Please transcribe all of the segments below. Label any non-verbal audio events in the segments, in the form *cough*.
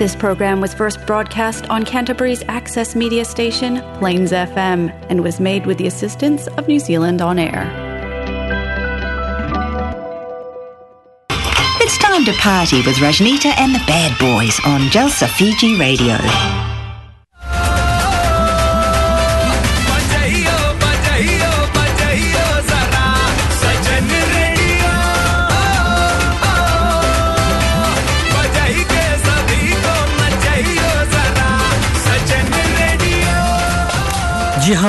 This program was first broadcast on Canterbury's access media station, Plains FM, and was made with the assistance of New Zealand On Air. It's time to party with Rajnita and the Bad Boys on Jalsa Fiji Radio.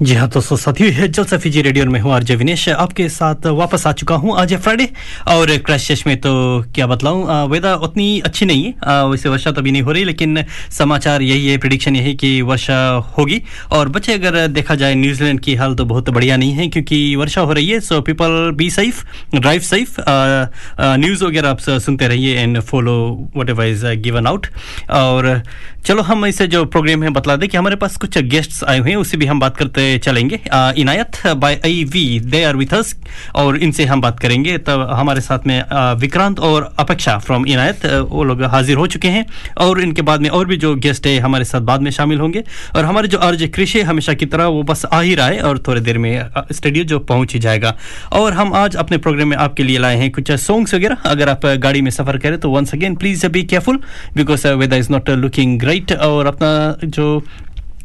जी हाँ दोस्तों, साथियों है सफी जी radio में हूँ, RJ Vinesh. आपके साथ वापस आ चुका हूँ आज है फ्राइडे और क्रैश में तो क्या बतलाऊँ वेदर उतनी अच्छी नहीं है वैसे वर्षा तो अभी नहीं हो रही, लेकिन समाचार यही है प्रिडिक्शन यही कि वर्षा होगी। और बच्चे, अगर देखा जाए न्यूजीलैंड की हाल तो बहुत बढ़िया नहीं है, क्योंकि वर्षा हो रही है so people be safe drive safe news वगैरह आप सुनते रहिए and follow whatever is given out और चलो, हम इसे जो प्रोग्राम है बतला दें कि हमारे पास कुछ गेस्ट्स आए हुए हैं उससे भी हम बात करते चलेंगे। Inayat by I V they are with us और इनसे हम बात करेंगे। तब हमारे साथ में विक्रांत और अपेक्षा फ्रॉम इनायत वो लोग हाजिर हो चुके हैं। और इनके बाद में और भी जो गेस्ट है, हमारे साथ बाद में शामिल होंगे। और हमारे जो अर्ज़ कृषि हमेशा की तरह वो बस आ ही रहा है और थोड़ी देर में स्टूडियो जो पहुँच ही जाएगा। और हम आज अपने प्रोग्राम में आपके लिए लाए हैं कुछ सॉन्ग्स वगैरह। अगर आप गाड़ी में सफ़र करें तो once again please be careful because weather is not looking great और अपना जो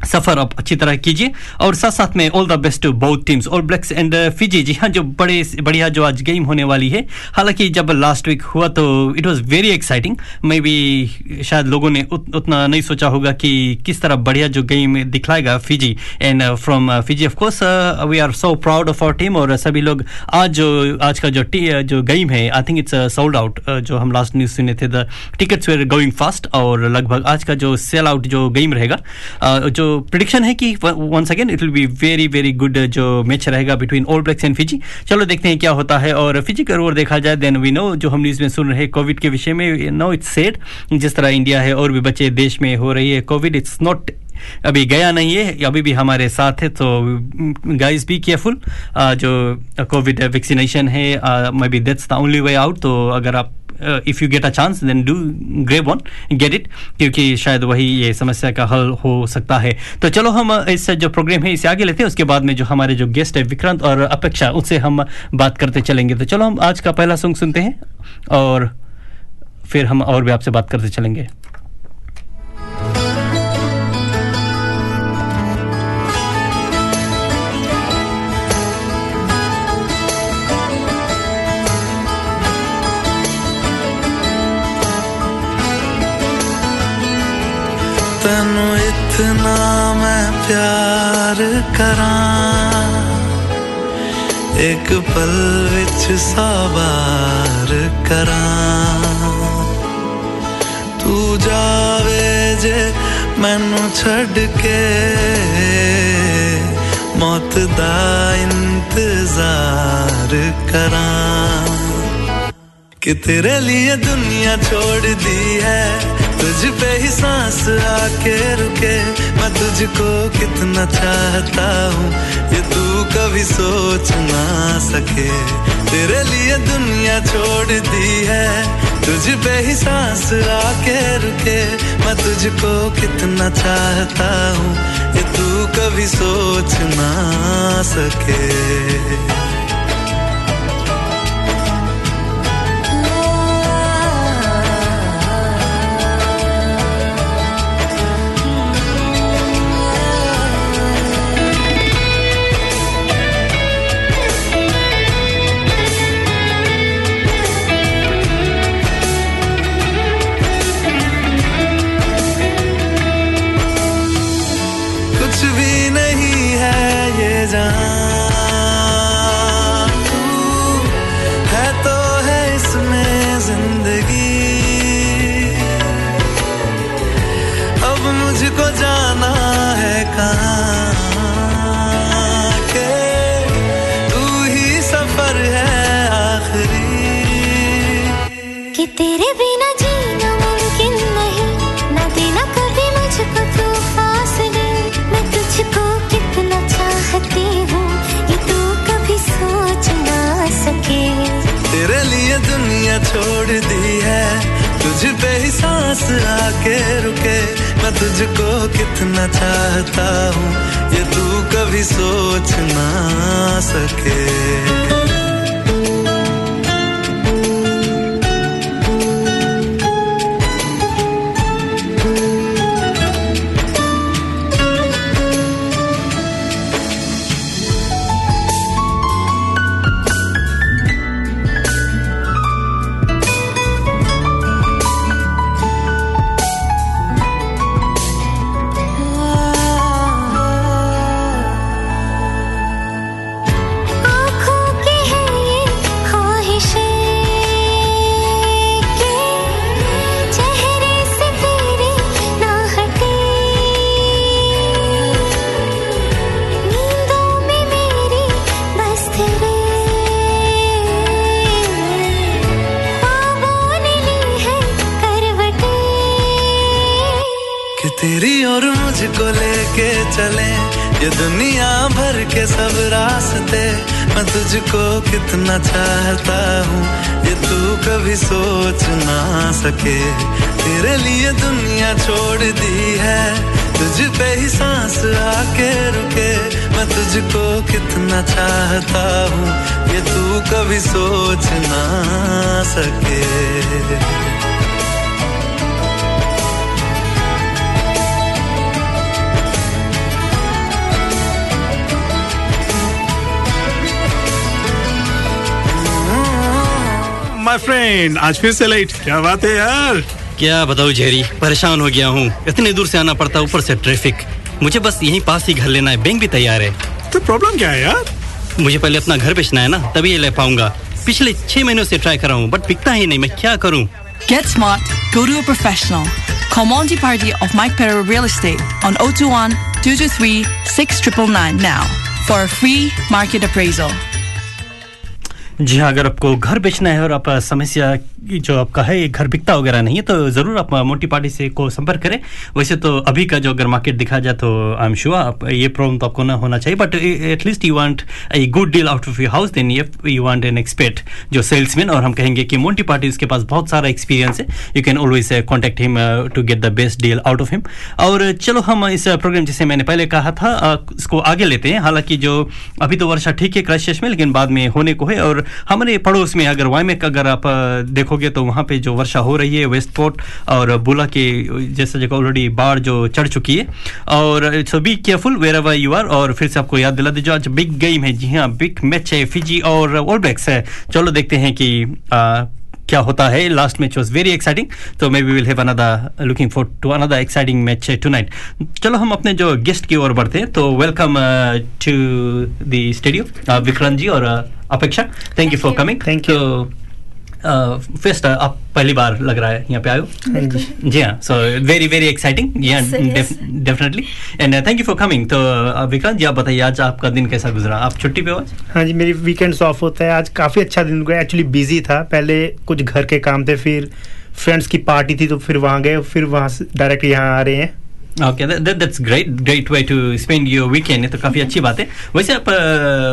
सफ़र आप अच्छी तरह कीजिए। और साथ साथ में all the best to both teams All Blacks and Fiji ji. हाँ जो बड़े बढ़िया जो आज गेम होने वाली है। हालाँकि जब लास्ट वीक हुआ तो it was very exciting may be शायद लोगों ने उत, उतना नहीं सोचा होगा कि किस तरह बढ़िया जो game दिखलाएगा Fiji and from Fiji of course we are so proud of our team और सभी लोग आज जो आज का जो टी जो गेम है I think it's sold out जो हम लास्ट न्यूज़ सुने थे the tickets were going fast और लगभग आज का जो सेल आउट जो गेम रहेगा uh, जो प्रिडिक्शन है कि once again it will be very very good जो मैच रहेगा between All Blacks and Fiji चलो देखते हैं क्या होता है और फिजी का ओर देखा जाए देन वी नो जो हम न्यूज़ में सुन रहे कोविड के विषय में नो इट्स सेड जिस तरह इंडिया है और भी बच्चे देश में हो रही है कोविड इट्स नॉट अभी गया नहीं है, अभी भी हमारे साथ है तो गाइस बी केयरफुल जो कोविड वैक्सीनेशन है may be that's the only way out तो अगर आप if you get a chance then do grab one get it क्योंकि शायद वही ये समस्या का हल हो सकता है। तो चलो हम इस जो प्रोग्राम है, इसे आगे लेते हैं। उसके बाद में जो हमारे जो गेस्ट है, विक्रांत और अपेक्षा उससे हम बात करते चलेंगे। तो चलो हम आज का पहला सॉन्ग सुनते हैं और फिर हम और भी आपसे बात करते चलेंगे। ਤੈਨੂੰ ਇਤਨਾ ਮੈਂ ਪਿਆਰ ਕਰਾਂ। ਇੱਕ ਪਲ ਵਿੱਚ ਸਵਾਰ ਕਰਾਂ। ਤੂੰ ਜਾਵੇ ਜੇ ਮੈਨੂੰ ਛੱਡ ਕੇ, ਮੌਤ ਦਾ ਇੰਤਜ਼ਾਰ ਕਰਾਂ। ਕਿ ਤੇਰੇ ਲਈ ਦੁਨੀਆ ਛੋੜਦੀ ਹੈ तुझ पे ही सांस आके रुके। मैं तुझको कितना चाहता हूँ, ये तू कभी सोच ना सके। तेरे लिए दुनिया छोड़ दी है तुझ पे ही सांस आके रुके। मैं तुझको कितना चाहता हूँ, ये तू कभी सोच ना सके। छोड़ दी है। तुझ पे ही सांस आके रुके। मैं तुझको कितना चाहता हूँ। ये तू कभी सोच ना सके। कितना चाहता हूँ, ये तू कभी सोच ना सके। तेरे लिए दुनिया छोड़ दी है, तुझ पे ही सांस आके रुके। मैं तुझको कितना चाहता हूँ, ये तू कभी सोच ना सके। माय फ्रेंड आज फिर से लेट क्या बात है यार? क्या बताऊँ जेरी परेशान हो गया हूँ। इतने दूर से आना पड़ता ऊपर से ट्रैफ़िक मुझे बस यहीं पास ही घर लेना है बैंक भी तैयार है। तो प्रॉब्लम क्या है यार? मुझे पहले अपना घर बेचना है ना तभी ये ले पाऊँगा। पिछले छह महीनों से ट्राई कर रहा हूँ बट बिकता ही नहीं मैं क्या करूँ? Get smart, go to a professional. Call Monty Party of Mike Perro Real Estate on 021 223 6999 now. For a free market appraisal. जी हाँ अगर आपको घर बेचना है और आप समस्या जो आपका है ये घर बिकता वगैरह नहीं है तो ज़रूर आप मोटी पार्टी से को संपर्क करें। वैसे तो अभी का जो अगर मार्केट दिखा जाए तो आई एम श्योर आप ये प्रॉब्लम तो आपको ना होना चाहिए but at least you want a good deal out of your house then you want an expert जो सेल्समैन और हम कहेंगे कि मोटी पार्टी उसके पास बहुत सारा एक्सपीरियंस है। You can always contact him to get the best deal out of him और चलो हम इस प्रोग्राम जिसे मैंने पहले कहा था अ, इसको आगे लेते हैं। हालाँकि जो अभी तो वर्षा ठीक है क्रैशेस में लेकिन बाद में होने को है। और हमारे पड़ोस में अगर वाइमेक अगर आप अ, देखोगे तो वहाँ पे जो वर्षा हो रही है वेस्टपोर्ट और बुला के जैसा जगह ऑलरेडी बाढ़ जो चढ़ चुकी है। और so be careful wherever you are और फिर से आपको याद दिला दीजिए आज बिग गेम है जी हाँ बिग मैच है फिजी और ऑल ब्लैक्स है। चलो देखते हैं कि अ, क्या होता है। Last match was very exciting तो may be will have another looking for to another exciting match tonight चलो हम अपने जो गेस्ट की ओर बढ़ते हैं तो welcome to the studio Vikrant ji और Apeksha thank you for coming thank you. First आप पहली बार लग रहा है यहाँ पे आयो। जी। हाँ सो वेरी वेरी एक्साइटिंग हाँ yes. Definitely and thank you for coming तो uh, विक्रांत जी आप बताइए आज आपका दिन कैसा गुजरा? आप छुट्टी पे हो आज? हाँ जी मेरी वीकेंड्स ऑफ़ होता है। आज काफ़ी अच्छा दिन गया एक्चुअली बिज़ी था। पहले कुछ घर के काम थे फिर फ्रेंड्स की पार्टी थी तो फिर वहाँ गए फिर वहाँ से डायरेक्ट यहाँ आ रहे हैं। Okay that's great great way to spend your weekend है तो काफ़ी अच्छी बात है। वैसे आप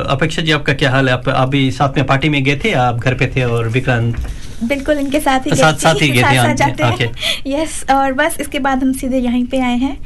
अपेक्षा जी आपका क्या हाल है? आप अभी साथ में पार्टी में गए थे? आप घर पे थे और विक्रांत? बिल्कुल इनके साथ ही साथ- साथ ही गए थे, हाँ, जाते ओके। हैं यस और बस इसके बाद हम सीधे यहीं पे आए हैं।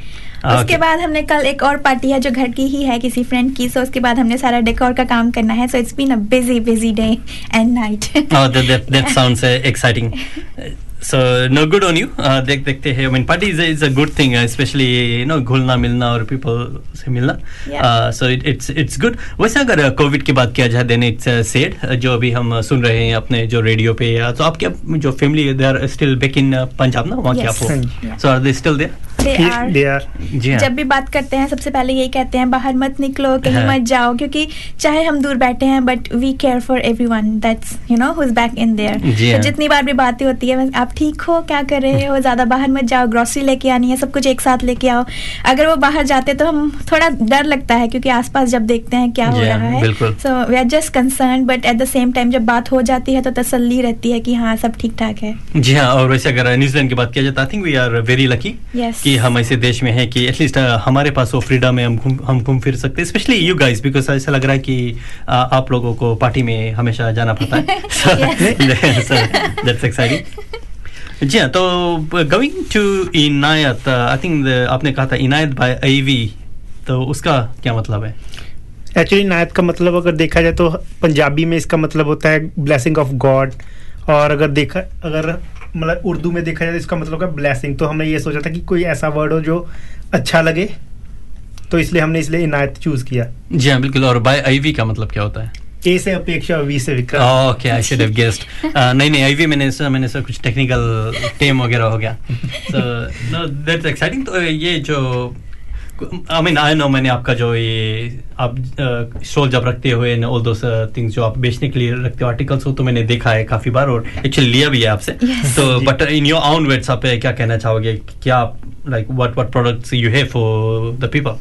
हाँ, उसके बाद हमने कल एक और पार्टी है जो घर की ही है किसी फ्रेंड की सो उसके बाद हमने सारा डेकोर का काम करना है। So it's been a busy busy day and night Oh, that that *laughs* uh. Uh, So no good on you. Uh, देख देखते हैं. I mean, party is a, is a good thing, uh, especially you know घुलना मिलना और people से मिलना. Yeah. Uh, so it, it's it's good. वैसे अगर कोविड की बात किया जाए then it's uh, sad uh, जो अभी हम uh, सुन रहे हैं अपने जो रेडियो पे या तो आपके जो family they are still back in Punjab ना वहाँ के Yes. आप हाँ हो. Yeah. So are they still there? Are they जी हाँ. जब भी बात करते हैं सबसे पहले यही कहते हैं बाहर मत निकलो कहीं हाँ। मत जाओ क्योंकि चाहे हम दूर बैठे हैं but we care for everyone that's you know who back in there हाँ। जितनी बार भी बातें होती है आप ठीक हो क्या कर रहे हो ज़्यादा बाहर मत जाओ ग्रोसरी लेके आनी है सब कुछ एक साथ लेके आओ अगर वो बाहर जाते तो हम थोड़ा डर लगता है क्योंकि आसपास जब देखते हैं क्या हो हाँ, रहा है so we are just concern but at the same time जब बात हो जाती है तो तसल्ली रहती है कि हाँ सब ठीक ठाक है जी हाँ और वैसे अगर न्यूजीलैंड की बात किया जाए I think we are very lucky. कि हम ऐसे देश में हैं कि एटलीस्ट हमारे पास वो फ्रीडम है हम घूम हम घूम फिर सकते हैं स्पेशली यू गाइस बिकॉज़ ऐसा लग रहा है कि आ, आप लोगों को पार्टी में हमेशा जाना पड़ता है। *laughs* दैट्स एक्साइटिंग *laughs* जी हाँ तो going to Inayat I think आपने कहा था इनायत बाय आईवी तो उसका क्या मतलब है? एक्चुअली नायत का मतलब अगर देखा जाए तो पंजाबी में इसका मतलब होता है ब्लेसिंग ऑफ़ गॉड और अगर देखा अगर मतलब उर्दू में देखा जाए तो इसका मतलब है ब्लेसिंग तो हमने ये सोचा था कि कोई ऐसा वर्ड हो जो अच्छा लगे तो इसलिए हमने इसलिए इनायत चूज़ किया। जी हाँ बिल्कुल। और बाय आईवी का मतलब क्या होता है? ए से अपेक्षा वी से Vikram. Okay I should have guessed नहीं नहीं आईवी मैंने सर मैंने सर कुछ टेक्निकल टेम वगैरह हो गया। सो नो दैट्स एक्साइटिंग तो ये जो आई मीन आई नो मैंने आपका जो ये आप स्टॉल जब रखते हुए ऑल दो थिंग्स जो आप बेचने के लिए रखते हो आर्टिकल्स हो तो मैंने देखा है काफ़ी बार और एक्चुअली लिया भी है आपसे। तो but in your own words आप क्या कहना चाहोगे? क्या like what what products you have for the people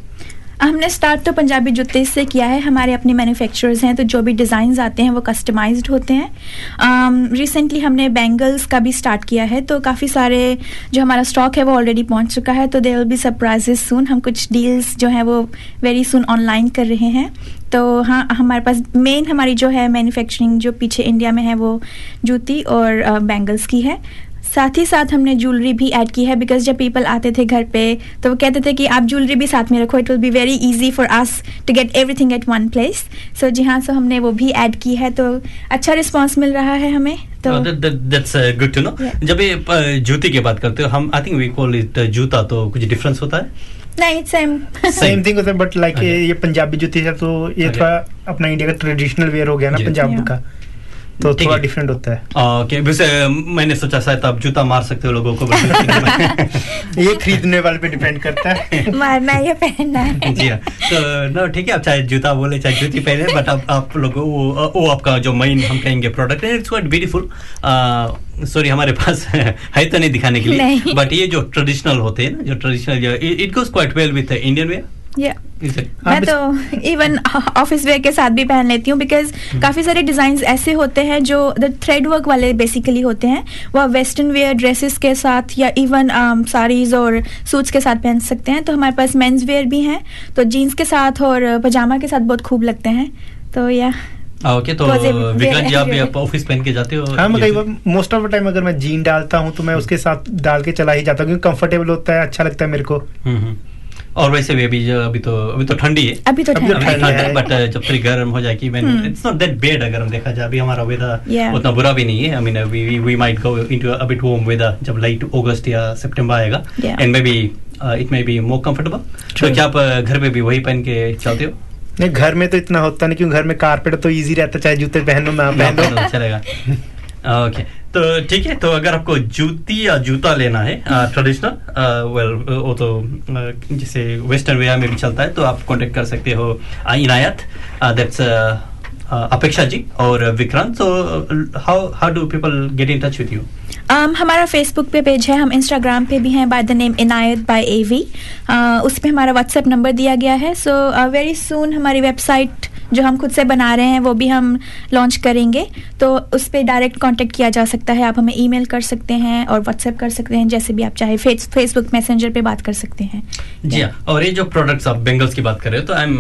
हमने स्टार्ट तो पंजाबी जूते से किया है, हमारे अपने मैन्युफैक्चरर्स हैं तो जो भी डिज़ाइन आते हैं वो कस्टमाइज्ड होते हैं। रिसेंटली हमने बैंगल्स का भी स्टार्ट किया है तो काफ़ी सारे जो हमारा स्टॉक है वो ऑलरेडी पहुँच चुका है तो they will be surprises soon हम कुछ डील्स जो हैं वो वेरी सुन ऑनलाइन कर रहे हैं। तो हाँ हमारे पास मेन हमारी जो है मैन्युफैक्चरिंग जो पीछे इंडिया में है वो जूती और बैंगल्स की है। साथ ही साथ हमने ज्वेलरी भी ऐड की है बिकॉज़ जब पीपल आते थे घर पे तो वो कहते थे कि आप ज्वेलरी भी साथ में रखो it will be very easy for us to get everything at one place so जी हाँ सो हमने वो भी ऐड की है तो अच्छा रिस्पांस मिल रहा है हमें तो दैट्स गुड टू नो जब ये uh, जूते की बात करते हो हम I think we call it juta तो कुछ डिफरेंस होता है? नहीं सेम सेम थिंग होता है बट लाइक ये पंजाबी जूती है तो ये थोड़ा अपना इंडिया का ट्रेडिशनल वेयर हो गया ना। पंजाब का। तो थोड़ा डिफरेंट होता है। ओके वैसे मैंने सोचा शायद आप जूता मार सकते हो लोगों को *laughs* ये खरीदने वाले पे डिपेंड करता है। *laughs* मारना या पहनना है। जी हाँ। तो नो ठीक है आप चाहे जूता बोले चाहे जूती पहने बट आप आप लोगों वो वो आपका जो मेन हम कहेंगे प्रोडक्ट है इट्स क्वाइट ब्यूटीफुल सॉरी हमारे पास *laughs* है तो नहीं दिखाने के लिए बट ये जो ट्रेडिशनल होते हैं ना जो traditional it goes quite well with Indian wear या मैं हाँ, तो इवन ऑफ़िस वेयर के साथ भी पहन लेती हूँ बिकॉज़ काफ़ी सारे डिज़ाइन ऐसे होते हैं जो द थ्रेड वर्क वाले बेसिकली होते हैं। वो आप वेस्टर्न वेयर ड्रेसेस के साथ या इवन साड़ीज और सूट्स के साथ पहन सकते हैं। तो हमारे पास मेन्स वेयर भी हैं। तो जीन्स के साथ और पजामा के साथ बहुत खूब लगते हैं। तो या ओके तो विक्रांत जी *laughs* आप ऑफ़िस पहन के जाते हो? हाँ मैं कई बार मोस्ट ऑफ़ द टाइम अगर मैं जीन डालता हूँ तो मैं उसके साथ डाल के चला ही जाता हूँ क्योंकि कंफर्टेबल होता है अच्छा लगता है मेरे को। हम्म, हम्म। और वैसे भी अभी जो अभी तो अभी तो ठंडी है। अभी तो ठंड है। बट जब थोड़ी गर्म हो जाएगी मैं hmm. It's not that bad अगर हम देखा जाए अभी हमारा वेदर उतना बुरा भी नहीं है। I mean we we might go into a bit warm weather जब लाइट अगस्त या सितंबर आएगा। And maybe it may be more comfortable तो क्या आप uh, घर पे भी वही पहन के चलते हो? नहीं घर में तो इतना होता नहीं क्योंकि घर में कारपेट तो इजी रहता है चाहे जूते पहनो ना ना पहनो पहनो, चलेगा। *laughs* ओके तो ठीक है तो अगर आपको जूती या जूता लेना है ट्रेडिशनल वेल वो तो जैसे वेस्टर्न वेयर में भी चलता है तो आप कांटेक्ट कर सकते हो इनायत दैट्स अपेक्षा जी और विक्रांत। तो how how do people get in touch with you um, हमारा फेसबुक पे पेज है हम इंस्टाग्राम पे भी हैं by the name Inayat by AV उस पर हमारा व्हाट्सएप नंबर दिया गया है सो वेरी सून हमारी वेबसाइट जो हम खुद से बना रहे हैं वो भी हम लॉन्च करेंगे। तो उस पर डायरेक्ट कॉन्टेक्ट किया जा सकता है। आप हमें ईमेल कर सकते हैं और व्हाट्सएप कर सकते हैं जैसे भी आप चाहे। फेस फेसबुक मैसेंजर पे बात कर सकते हैं। जी हाँ। और ये जो प्रोडक्ट्स आप बेंगल्स की बात कर रहे हो तो I am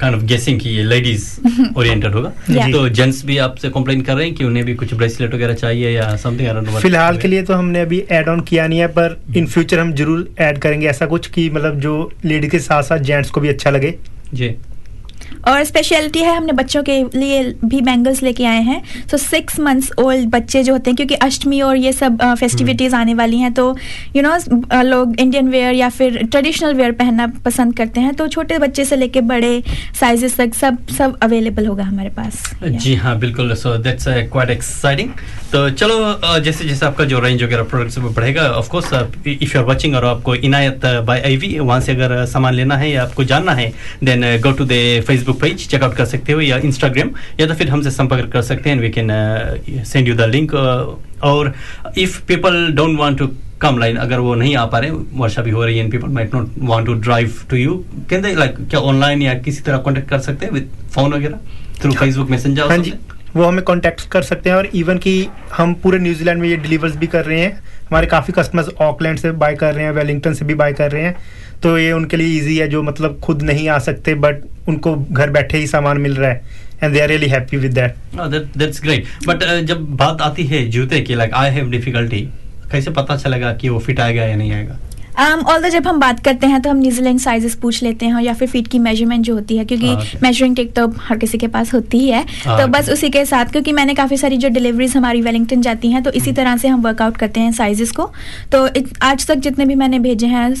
kind of guessing कि ये लेडीज़ ओरिएंटेड *laughs* होगा। तो जेंट्स भी आपसे कंप्लेन कर रहे हैं कि उन्हें भी कुछ ब्रेसलेट वगैरह चाहिए या समथिंग आई डोंट नो फ़िलहाल के लिए तो हमने अभी ऐड ऑन किया नहीं है पर इन फ्यूचर हम ज़रूर ऐड करेंगे। ऐसा कुछ कि मतलब जो लेडीज़ के साथ साथ जेंट्स को भी अच्छा लगे। जी। और स्पेशलिटी है हमने बच्चों के लिए भी बैंगल्स लेके आए हैं। सो सिक्स मंथ्स ओल्ड बच्चे जो होते हैं क्योंकि अष्टमी और ये सब फेस्टिविटीज आने वाली हैं तो यू you नो know, लोग इंडियन वेयर या फिर ट्रेडिशनल वेयर पहनना पसंद करते हैं तो छोटे बच्चे से लेके बड़े साइजेस तक सब सब अवेलेबल होगा हमारे पास। जी हाँ बिल्कुल। सो दैट्स क्वाइट एक्साइटिंग तो चलो जैसे जैसे आपका जो रेंज वगैरह प्रोडक्ट्स वो बढ़ेगा of course if you are watching और आपको इनायत बाय आईवी वहाँ से अगर सामान लेना है या आपको जानना है then go to the Facebook page check out कर सकते हो या इंस्टाग्राम या तो फिर हमसे संपर्क कर सकते हैं we can send you the link और if people don't want to come line अगर वो नहीं आ पा रहे वर्षा भी हो रही है and people might not want to drive to you can they like क्या ऑनलाइन या किसी तरह कांटेक्ट कर सकते हैं विद फ़ोन वगैरह? थ्रू फेसबुक मैसेंजर हाँ जी। वो हमें कांटेक्ट कर सकते हैं और इवन कि हम पूरे न्यूजीलैंड में ये डिलीवर्स भी कर रहे हैं। हमारे काफ़ी कस्टमर्स ऑकलैंड से बाय कर रहे हैं वेलिंगटन से भी बाय कर रहे हैं। तो ये उनके लिए इजी है जो मतलब खुद नहीं आ सकते बट उनको घर बैठे ही सामान मिल रहा है and they are really happy with that that's great but जब बात आती है जूते की लाइक आई हैव डिफिकल्टी कैसे पता चलेगा कि वो फिट आएगा या नहीं आएगा? ऑल um, जब हम बात करते हैं तो हम न्यूजीलैंड साइजेस पूछ लेते हैं या फिर फीट की मेज़रमेंट जो होती है क्योंकि मेजरिंग टेक तो हर किसी के पास होती ही है। हाँ, तो बस उसी के साथ क्योंकि मैंने काफ़ी सारी जो डिलीवरीज हमारी वेलिंगटन जाती हैं तो इसी तरह से हम वर्कआउट करते हैं साइजेस को। तो इत- आज तक जितने भी मैंने भेजे हैं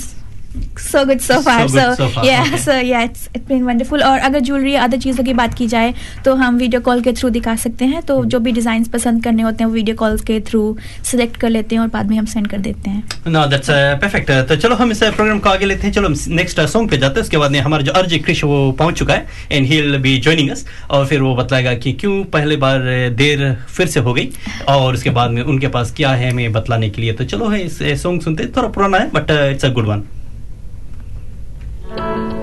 so good so far So good so so far, या. सो या इट्स इट बीन वंडरफुल और अगर ज्वेलरी अदर चीज़ों की बात की जाए तो हम वीडियो कॉल के थ्रू दिखा सकते हैं। तो जो भी डिज़ाइन पसंद करने होते हैं वो वीडियो कॉल के थ्रू सिलेक्ट कर लेते हैं और बाद में हम सेंड कर देते हैं। नो दैट्स परफेक्ट तो चलो हम इस प्रोग्राम को आगे लेते हैं। चलो नेक्स्ट सॉन्ग पे जाते हैं। उसके बाद में हमारा जो अर्ज़ क्रिश वो पहुँच चुका है and he will be joining us और फिर वो बताएगा कि क्यों पहले बार uh, देर फिर से हो गई और उसके बाद में उनके पास क्या है हमें बतलाने के लिए। तो चलो है इस सॉन्ग सुनते हैं। थोड़ा पुराना है but it's a good one जो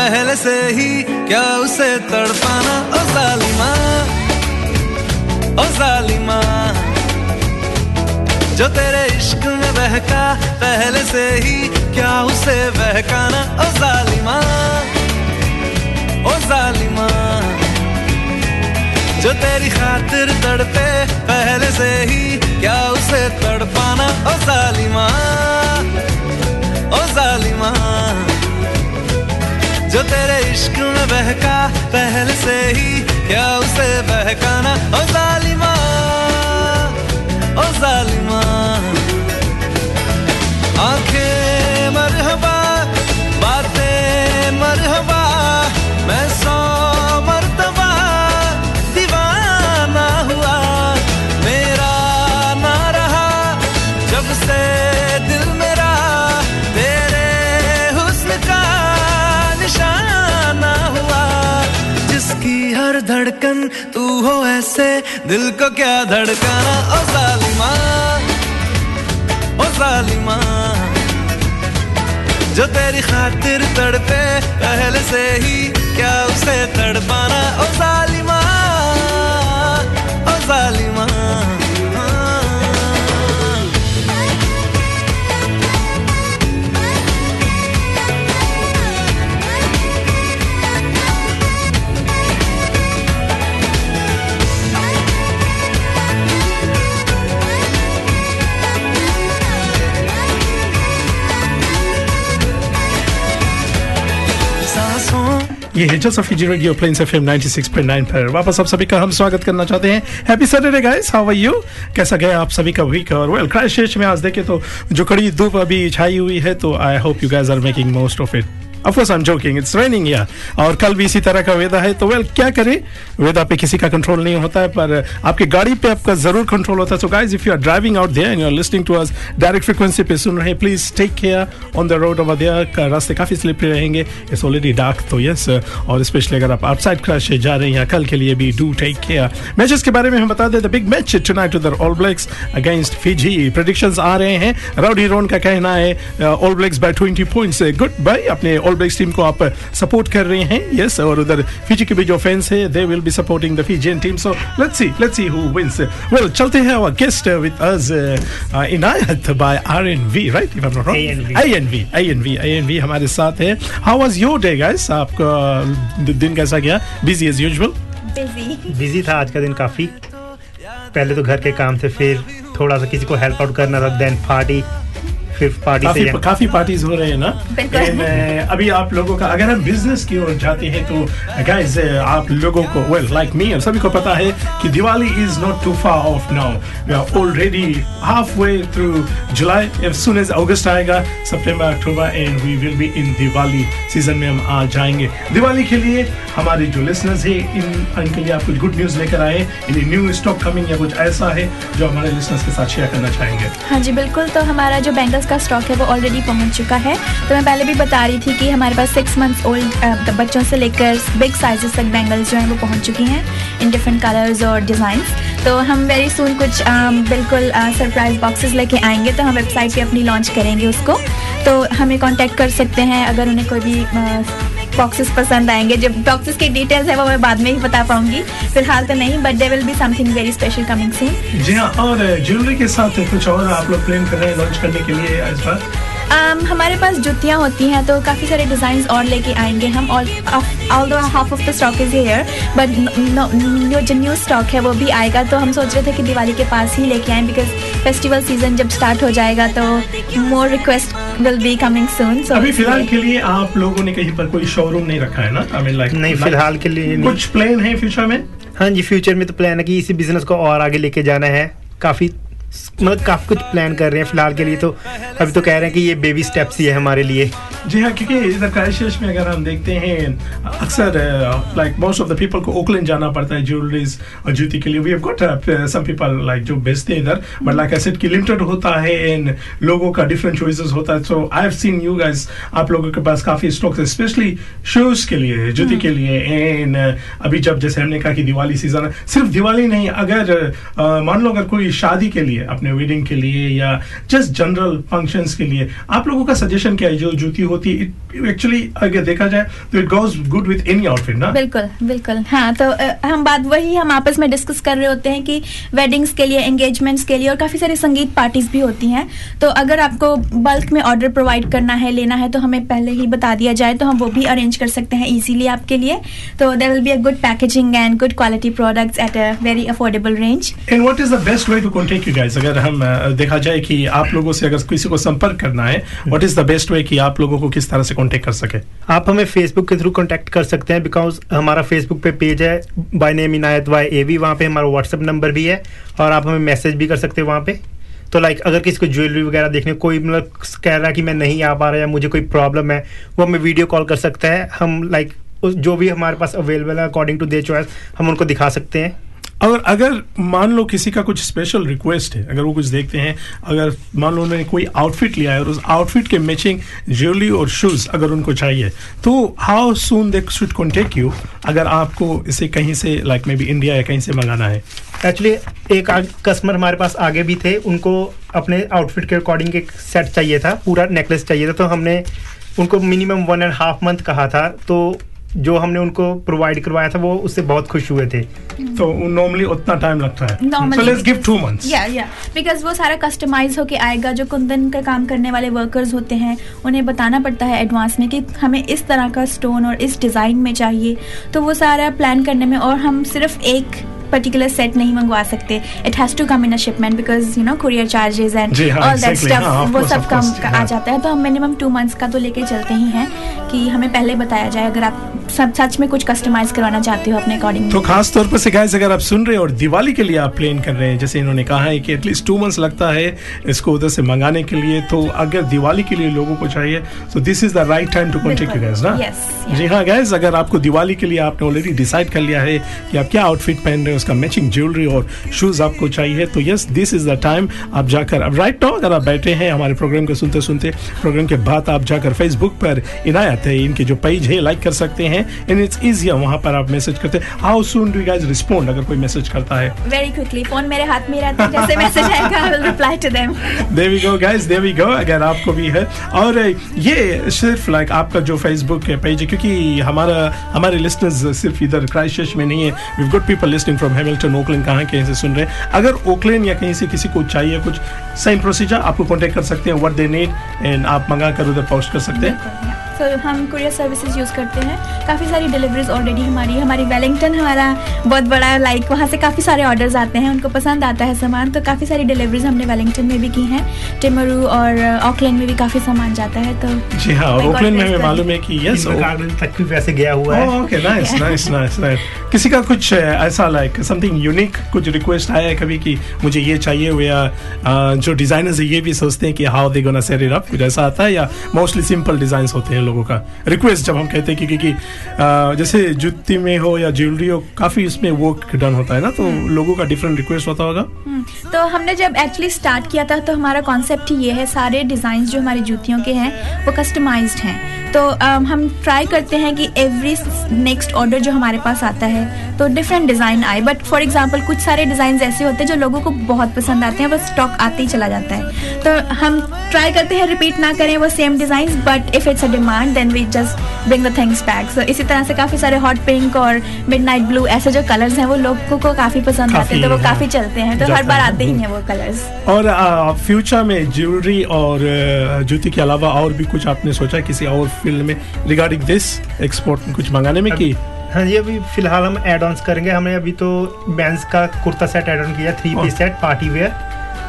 पहले से ही क्या उसे तड़पाना? ओ जालिमा ओ जालिमा, जो तेरे इश्क में बहका, पहले से ही क्या उसे बहकाना? ओ जालिमा ओ जालिमा, जो तेरी खातिर तड़पे, पहले से ही क्या उसे तड़पाना? ओ जालिमा ओ जालिमा। जो तेरे इश्क में बहका, पहले से ही क्या उसे बहकाना? ओ जालिमा ओ जालिमा। आँखें मरहबा, बातें मरहबा, मैं धड़कन, तू हो ऐसे, दिल को क्या धड़काना? ओ सालिमा ओ सालिमा, जो तेरी खातिर तड़पे, पहले से ही क्या उसे तड़पाना? ओ सालिमा, ओ जालिमा ये है जो सफी रेडियो प्लेन्स एफएम 96.9 पर। वापस आप सभी का हम स्वागत करना चाहते हैं। Happy Saturday guys how are you कैसा गया आप सभी का वीक और वेल क्राइस्ट में आज देखे तो जो कड़ी धूप अभी छाई हुई है तो I hope you guys are making most of it Of course, I'm joking. It's raining here. और कल भी इसी तरह का वेदा है। तो वेल क्या करें? वेदा पे किसी का कंट्रोल नहीं होता है, पर आपकी गाड़ी पे आपका ज़रूर कंट्रोल होता है। So guys if you are driving out there and you are listening to us direct frequency पे सुन रहे please take care on the road over there रास्ते काफ़ी स्लिपरी रहेंगे। इट्स ऑलरेडी डार्क तो यस और स्पेशली अगर आप आउटसाइड क्रैश से जा रहे हैं कल के लिए भी डू टेक केयर मैचेस के बारे में हम बता दें the big match tonight with All Blacks against Fiji predictions आ रहे हैं। राउडी रोन का कहना है All Blacks by 20 points goodbye अपने ऑल ब्लैक्स टीम को आप सपोर्ट कर रहे हैं। यस yes, और उधर फिजी के भी जो फैंस है they will be supporting the Fijian team so let's see let's see who wins well चलते हैं our guest with us Inayat by RNV right if I am not wrong INV INV INV हमारे साथ है। How was your day guys आपका दिन कैसा गया? Busy as usual busy busy था आज का दिन काफ़ी। पहले तो घर के काम थे फिर थोड़ा सा किसी को हेल्प आउट करना था देन पार्टी फिर पार्टी काफ़ी से काफ़ी पार्टीज़ हो रहे हैं ना? बिल्कुल। अभी आप लोगों का अगर हम बिज़नेस की ओर जाते हैं तो गाइस आप लोगों को वेल लाइक मी और सभी को पता है कि Diwali is not too far off now we are already half way through July as soon as August आएगा September October and we will be in Diwali season में हम आ जाएँगे। दिवाली के लिए हमारे जो लिसनर्स है इन लिए आप कुछ गुड न्यूज़ लेकर आए। इन न्यू स्टॉक कमिंग या कुछ ऐसा है जो हमारे लिसनर्स के साथ शेयर करना चाहेंगे। हाँ जी बिल्कुल। तो हमारा जो बैंगल्स का स्टॉक है वो ऑलरेडी पहुँच चुका है। तो मैं पहले भी बता रही थी कि हमारे पास सिक्स मंथ्स ओल्ड बच्चों से लेकर बिग साइजेस तक बैंगल्स जो हैं वो पहुँच चुकी हैं इन डिफरेंट कलर्स और डिज़ाइंस तो हम वेरी सुन कुछ आ, बिल्कुल सरप्राइज़ बॉक्सेस लेके आएँगे तो हम वेबसाइट पे अपनी लॉन्च करेंगे उसको। तो हमें कांटेक्ट कर सकते हैं अगर उन्हें कोई भी बॉक्सेस पसंद आएँगे। जब बॉक्सेस की डिटेल्स है वो मैं बाद में ही बता पाऊँगी। फ़िलहाल तो नहीं but they will be something very special coming soon जी हाँ और ज्वेलरी के साथ कुछ और आप लोग प्लान कर रहे हैं लॉन्च करने के लिए इस बार? Um, हमारे पास जुतियाँ होती हैं तो काफ़ी सारे डिज़ाइन और लेके आएँगे हम। और all half of the stock is here but जो न्यू स्टॉक है वो भी आएगा। तो हम सोच रहे थे कि दिवाली के पास ही लेके आएँ बिकॉज़ फेस्टिवल सीज़न जब स्टार्ट हो जाएगा तो more request will be coming soon so अभी फ़िलहाल के लिए आप लोगों ने कहीं पर कोई शोरूम नहीं रखा है ना? आई मीन लाइक नहीं फ़िलहाल के लिए नहीं। कुछ प्लान है फ्यूचर में? हाँ जी फ्यूचर में तो प्लान है कि इसी बिज़नेस को और आगे लेके जाना है। काफ़ी मतलब काफ़ी कुछ प्लान कर रहे हैं फ़िलहाल के लिए तो अभी तो कह रहे हैं कि ये बेबी स्टेप्स ही है हमारे लिए। जी हाँ क्योंकि इधर क्राइसिस में अगर हम देखते हैं अक्सर like most of the people को ओकलैंड जाना पड़ता है ज्वेलरीज और जूती के लिए। We have got some people like जो बेचते हैं इधर बट लाइक एसेट की लिमिटेड होता है एंड लोगों का डिफरेंट चॉइसेस होता है। So I have seen you guys आप लोगों के पास काफ़ी स्टॉक है स्पेशली शूज़ के लिए जूती के लिए। एंड अभी जब जैसे हमने कहा कि दिवाली सीज़न है सिर्फ़ दिवाली नहीं अगर uh, मान लो अगर कोई शादी के लिए अपने वेडिंग के लिए या जस्ट जनरल फ़ंक्शंस के लिए। आप लोगों का सजेशन क्या है? जो जूती होती है एक्चुअली अगर देखा जाए तो it goes good with any outfit ना? बिल्कुल बिल्कुल। हाँ तो हम बात वही हम आपस में डिस्कस कर रहे होते हैं कि वेडिंग्स के लिए एंगेजमेंट्स के लिए और काफ़ी सारी संगीत पार्टीज़ भी होती हैं। तो अगर आपको बल्क में ऑर्डर प्रोवाइड करना है लेना है तो हमें पहले ही बता दिया जाए तो हम वो भी अरेंज कर सकते हैं इजीली आपके लिए। तो there will be a good packaging and good quality products at a very affordable range and what is the best way to contact you guys अगर हम देखा जाए कि आप लोगों से अगर किसी को संपर्क करना है what is the best way कि आप लोगों को किस तरह से कांटेक्ट कर सके? आप हमें फेसबुक के थ्रू कांटेक्ट कर सकते हैं बिकॉज़ हमारा फेसबुक पे पेज है by name Inayat Y A V वहाँ पे हमारा व्हाट्सअप नंबर भी है और आप हमें मैसेज भी कर सकते हैं वहाँ पे। तो लाइक अगर किसी को ज्वेलरी वगैरह देखने, कोई मतलब कह रहा है कि मैं नहीं आ पा रहा या मुझे कोई प्रॉब्लम है, वो हमें वीडियो कॉल कर सकता है। हम लाइक जो भी हमारे पास अवेलेबल है अकॉर्डिंग टू देयर चॉइस हम उनको दिखा सकते हैं। और अगर मान लो किसी का कुछ स्पेशल रिक्वेस्ट है, अगर वो कुछ देखते हैं, अगर मान लो उन्होंने कोई आउटफिट लिया है और उस आउटफिट के मैचिंग ज्वेलरी और शूज़ अगर उनको चाहिए तो how soon they should contact you अगर आपको इसे कहीं से लाइक मे बी इंडिया या कहीं से मंगाना है? एक्चुअली एक कस्टमर हमारे पास आगे भी थे, उनको अपने आउटफिट के अकॉर्डिंग एक सेट चाहिए था, पूरा नेकलेस चाहिए था तो हमने उनको minimum one and half month कहा था तो जो हमने उनको प्रोवाइड करवाया था वो उससे बहुत खुश हुए थे। तो नॉर्मली उतना टाइम लगता है। So let's give two months या या बिकॉज़ वो सारा कस्टमाइज होके आएगा जो कुंदन का काम करने वाले वर्कर्स होते हैं उन्हें बताना पड़ता है एडवांस में कि हमें इस तरह का स्टोन और इस डिज़ाइन में चाहिए। तो वो सारा प्लान करने में और हम सिर्फ़ एक पर्टिकुलर सेट नहीं मंगवा सकते। It has to come in a shipment because you know courier charges and all that stuff वो सब कम आ हाँ। जाता है। तो हम मिनिमम टू मंथ्स का तो लेके चलते ही हैं कि हमें पहले बताया जाए। अगर आप सच में कुछ कस्टमाइज करवाना चाहते हो अपने अकॉर्डिंग तो खास तौर पर गाइस अगर आप सुन रहे हैं और दिवाली के लिए आप प्लान कर रहे हैं जैसे इन्होंने कहा है कि एटलीस्ट टू मंथ्स लगता है इसको उधर से मंगाने के लिए तो अगर दिवाली के लिए लोगों को चाहिए तो this is the right time to contact you guys ना? जी हाँ गैस अगर आपको दिवाली के लिए आपने ऑलरेडी डिसाइड कर लिया है कि आप क्या आउटफिट पहन रहे हैं उसका मैचिंग ज्वेलरी और शूज़ आपको चाहिए तो yes this is the time आप जाकर अब राइट नाउ अगर आप बैठे हैं हमारे प्रोग्राम को सुनते सुनते प्रोग्राम के बाद आप जाकर फेसबुक पर इनायत है इनके जो पेज है लाइक कर सकते हैं। एंड इट्स इजियर वहाँ पर आप मैसेज करते हैं। How soon do guys respond अगर कोई मैसेज करता है? वेरी क्विकली फ़ोन मेरे हाथ में रहता है जैसे मैसेज आएगा I will reply to them there we go guys there we go अगर आपको भी है। और ये सिर्फ़ लाइक आपका जो फेसबुक पेज है क्योंकि हमारा हमारे लिसनर्स सिर्फ़ इधर क्राइस्ट में नहीं है। We got people listing from Hamilton Auckland कहाँ कहीं से सुन रहे हैं। अगर ओकलैंड या कहीं से किसी को चाहिए कुछ सेम प्रोसीजर आपको कांटेक्ट कर सकते हैं व्हाट दे नीड एंड आप मंगा कर उधर पोस्ट कर सकते हैं। तो हम कुरियर सर्विसेज़ यूज़ करते हैं। काफ़ी सारी डिलीवरीज ऑलरेडी हमारी हमारी वेलिंगटन हमारा बहुत बड़ा लाइक वहाँ से काफ़ी सारे ऑर्डर्स आते हैं। उनको पसंद आता है सामान। तो काफ़ी सारी डिलीवरीज हमने वेलिंगटन में भी की हैं। टिमरू और ऑकलैंड में भी काफ़ी सामान जाता है तो जी हाँ ओकलैंड में. मालूम है कि यस तक भी वैसे गया हुआ है। Okay nice nice nice nice किसी का कुछ ऐसा लाइक समथिंग यूनिक कुछ रिक्वेस्ट आया है कभी कि मुझे ये चाहिए हो या जो डिजाइनर्स है ये भी सोचते हैं कि how they gonna set it up कुछ ऐसा आता है या मोस्टली सिंपल डिज़ाइन होते हैं लोगों का रिक्वेस्ट जब हम कहते हैं कि क्योंकि जैसे जुत्ती में हो या ज्वेलरी हो काफ़ी इसमें वर्क डन होता है ना तो लोगों का डिफरेंट रिक्वेस्ट होता होगा। हम्म, तो हमने जब एक्चुअली स्टार्ट किया था तो हमारा कॉन्सेप्ट ही ये है सारे डिज़ाइन जो हमारी जूतियों के हैं वो कस्टमाइज हैं। तो हम ट्राई करते हैं कि एवरी नेक्स्ट ऑर्डर जो हमारे पास आता है तो डिफरेंट डिज़ाइन आए बट फॉर एग्ज़ाम्पल कुछ सारे डिज़ाइन ऐसे होते हैं जो लोगों को बहुत पसंद आते हैं बस स्टॉक आते ही चला जाता है। तो हम ट्राई करते हैं रिपीट ना करें वो same design but if it's a demand then we just bring the things back so इसी तरह से काफ़ी सारे हॉट पिंक और मिड नाइट ब्लू ऐसे जो कलर्स हैं वो लोगों को काफ़ी पसंद आते हैं तो वो काफ़ी, चलते हैं तो हर बार आते ही हैं वो कलर्स और फ्यूचर में ज्वेलरी और जूती के अलावा और भी कुछ आपने सोचा किसी और फ़ील्ड में रिगार्डिंग दिस एक्सपोर्ट में कुछ मंगाने में कि हाँ जी अभी फ़िलहाल हम एड ऑन करेंगे। हमने अभी तो मेंस का कुर्ता सेट एड ऑन किया three Oh. Piece set party wear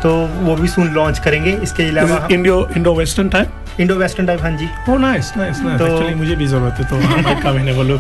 तो वो भी सुन लॉन्च करेंगे। इसके अलावा Indo Indo western type Indo western type हाँ जी। ओ नाइस नाइस नाइस तो- एक्चुअली मुझे भी ज़रूरत है तो